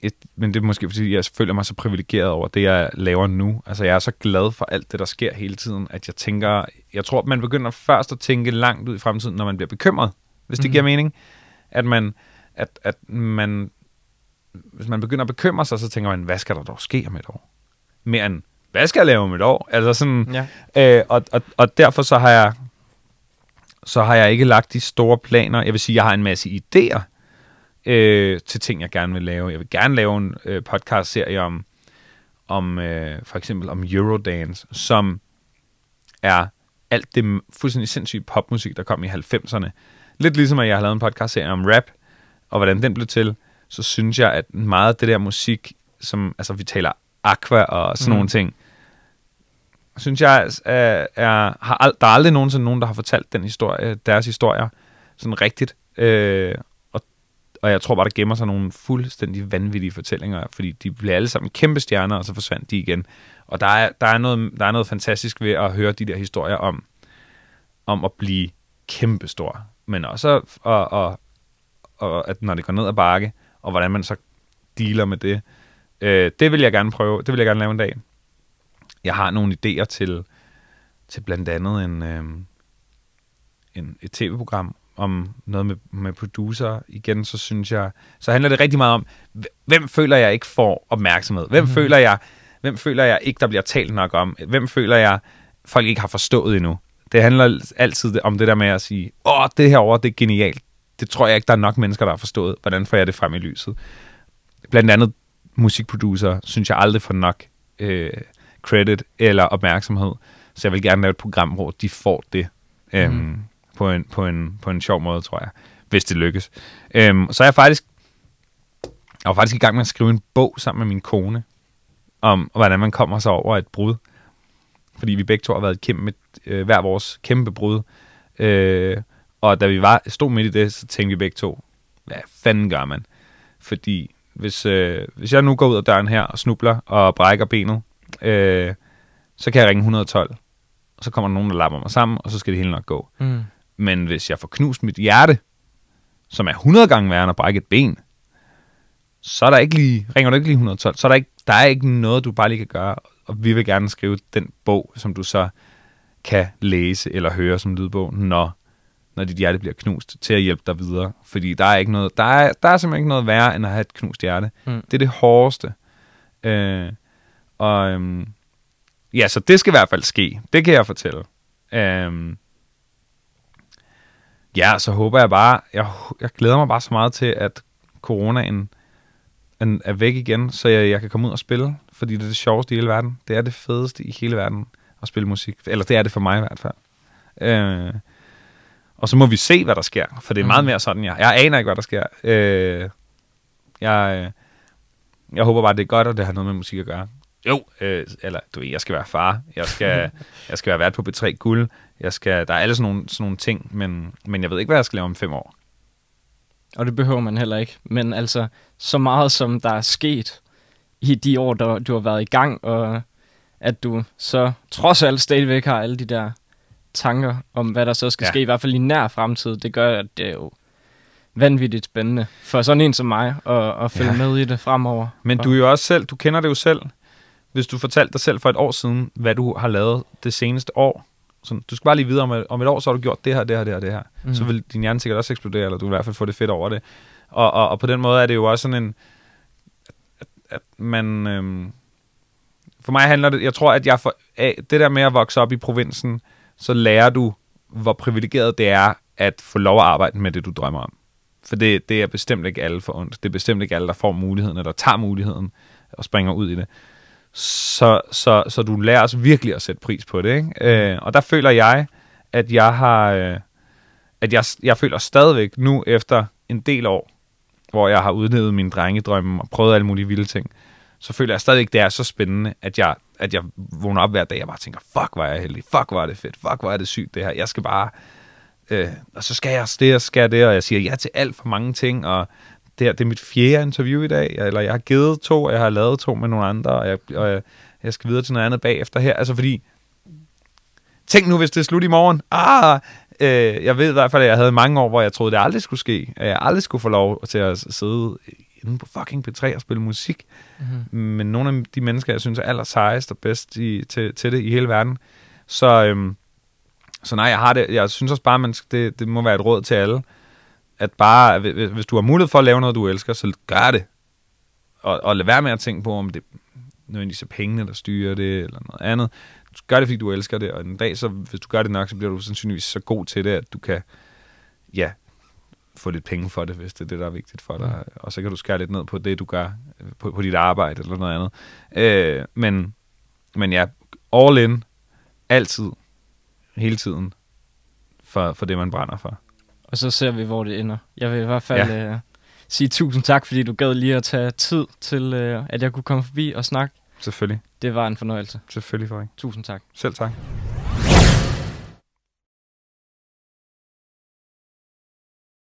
et, men det er måske fordi, jeg føler mig så privilegeret over det, jeg laver nu. Altså, jeg er så glad for alt det, der sker hele tiden, at jeg tænker, jeg tror, man begynder først at tænke langt ud i fremtiden, når man bliver bekymret, hvis det mm. giver mening. At man, at, at man, hvis man begynder at bekymre sig, så tænker man, hvad skal der dog ske om et år? Mere end, hvad skal jeg lave om et år? Altså sådan, ja. øh, og, og, og derfor så har jeg, så har jeg ikke lagt de store planer. Jeg vil sige, jeg har en masse idéer, øh, til ting, jeg gerne vil lave. Jeg vil gerne lave en øh, podcast-serie om, om øh, for eksempel om Eurodance, som er alt det fuldstændig sindssyge popmusik, der kom i 90'erne. Lidt ligesom at jeg har lavet en podcast-serie om rap, og hvordan den blev til, så synes jeg, at meget af det der musik, som, altså vi taler aqua og sådan mm. nogle ting, synes jeg, er, er, har, der er aldrig nogensinde nogen, der har fortalt den historie, deres historier sådan rigtigt. Øh, og jeg tror bare, der gemmer sig nogle fuldstændig vanvittige fortællinger, fordi de bliver alle sammen kæmpe stjerner, og så forsvandt de igen. Og der er, der er, noget, der er noget fantastisk ved at høre de der historier om, om at blive kæmpestor, men også og, og, og, at når det går ned ad bakke, og hvordan man så dealer med det. Øh, det vil jeg gerne prøve, det vil jeg gerne lave en dag. Jeg har nogle idéer til, til blandt andet en, øh, en, et tv-program om noget med, med producer igen, så synes jeg, så handler det rigtig meget om, hvem føler jeg ikke får opmærksomhed? Hvem mm. føler jeg, hvem føler jeg ikke, der bliver talt nok om? Hvem føler jeg, folk ikke har forstået endnu? Det handler altid om det der med at sige, åh, det her over, det er genialt. Det tror jeg ikke, der er nok mennesker, der har forstået. Hvordan får jeg det frem i lyset? Blandt andet musikproducer, synes jeg aldrig får nok øh, credit eller opmærksomhed. Så jeg vil gerne lave et program, hvor de får det. Mm. Øhm, på en, på en, på en sjov måde, tror jeg, hvis det lykkes. Øhm, så er jeg faktisk, jeg var faktisk i gang med at skrive en bog sammen med min kone, om hvordan man kommer sig over et brud. Fordi vi begge to har været kæmpe, øh, hver vores kæmpe brud. Øh, og da vi var, stod midt i det, så tænkte vi begge to, hvad fanden gør man? Fordi hvis, øh, hvis jeg nu går ud af døren her og snubler og brækker benet, øh, så kan jeg ringe 112. Og så kommer der nogen, der lapper mig sammen, og så skal det hele nok gå. Mm. Men hvis jeg får knust mit hjerte, som er 100 gange værre end at brække et ben, så er der ikke lige, ringer du ikke lige 112, så er der ikke, der er ikke noget, du bare lige kan gøre, og vi vil gerne skrive den bog, som du så kan læse eller høre som lydbog, når, når dit hjerte bliver knust, til at hjælpe dig videre. Fordi der er, ikke noget, der er, der er simpelthen ikke noget værre, end at have et knust hjerte. Mm. Det er det hårdeste. Øh, og øhm, ja, så det skal i hvert fald ske. Det kan jeg fortælle. Øh, Ja, så håber jeg bare, jeg, jeg glæder mig bare så meget til, at coronaen er væk igen, så jeg, jeg kan komme ud og spille, fordi det er det sjoveste i hele verden. Det er det fedeste i hele verden at spille musik. Eller det er det for mig i hvert fald. Øh, og så må vi se, hvad der sker, for det er meget mm. mere sådan, jeg, jeg aner ikke, hvad der sker. Øh, jeg, jeg håber bare, det er godt, at det har noget med musik at gøre. Jo, øh, eller du ved, jeg skal være far, jeg skal, jeg skal være vært på B3 Guld, jeg skal, der er alle sådan nogle, sådan nogle ting, men, men jeg ved ikke, hvad jeg skal lave om fem år. Og det behøver man heller ikke. Men altså, så meget som der er sket i de år, der du har været i gang, og at du så trods alt stadigvæk har alle de der tanker om, hvad der så skal ja. ske, i hvert fald i nær fremtid, det gør, at det er jo vanvittigt spændende for sådan en som mig at, at følge ja. med i det fremover. Men du er jo også selv, du kender det jo selv. Hvis du fortalte dig selv for et år siden, hvad du har lavet det seneste år, sådan, du skal bare lige vide, om et, om et år, så har du gjort det her, det her, det her, det her. Mm. Så vil din hjerne sikkert også eksplodere, eller du vil i hvert fald få det fedt over det. Og, og, og på den måde er det jo også sådan en, at, at man... Øhm, for mig handler det, jeg tror, at jeg for, af, det der med at vokse op i provinsen, så lærer du, hvor privilegeret det er at få lov at arbejde med det, du drømmer om. For det, det er bestemt ikke alle for ondt. Det er bestemt ikke alle, der får muligheden, eller tager muligheden og springer ud i det. Så, så, så du lærer os virkelig at sætte pris på det. Ikke? Øh, og der føler jeg, at jeg har... Øh, at jeg, jeg føler stadigvæk nu efter en del år, hvor jeg har udlevet min drengedrømme og prøvet alle mulige vilde ting, så føler jeg stadigvæk, det er så spændende, at jeg, at jeg vågner op hver dag og bare tænker, fuck, hvor er jeg heldig, fuck, hvor er det fedt, fuck, hvor er det sygt det her, jeg skal bare, øh, og så skal jeg det, og skal det, og jeg siger ja til alt for mange ting, og det, her, det er mit fjerde interview i dag, eller jeg har givet to, og jeg har lavet to med nogle andre, og jeg, og jeg, jeg skal videre til noget andet bagefter her, altså fordi, tænk nu, hvis det er slut i morgen, ah, øh, jeg ved i hvert fald, at jeg havde mange år, hvor jeg troede, det aldrig skulle ske. At jeg aldrig skulle få lov til at sidde inde på fucking P3 og spille musik. Mm-hmm. Men nogle af de mennesker, jeg synes er aller sejest og bedst i, til, til det i hele verden. Så, øhm, så nej, jeg har det. Jeg synes også bare, man skal, det, det må være et råd til alle. At bare, hvis du har mulighed for at lave noget, du elsker, så gør det. Og, og lad være med at tænke på, om det nødvendigvis er pengene, der styrer det, eller noget andet du gør det, fordi du elsker det, og en dag, så, hvis du gør det nok, så bliver du sandsynligvis så god til det, at du kan, ja, få lidt penge for det, hvis det er det, der er vigtigt for dig. Mm. Og så kan du skære lidt ned på det, du gør på, på dit arbejde eller noget andet. Øh, men, men ja, all in, altid, hele tiden, for, for det, man brænder for. Og så ser vi, hvor det ender. Jeg vil i hvert fald ja. øh, sige tusind tak, fordi du gad lige at tage tid til, øh, at jeg kunne komme forbi og snakke Selvfølgelig. Det var en fornøjelse. Selvfølgelig, Frederik. Tusind tak. Selv tak.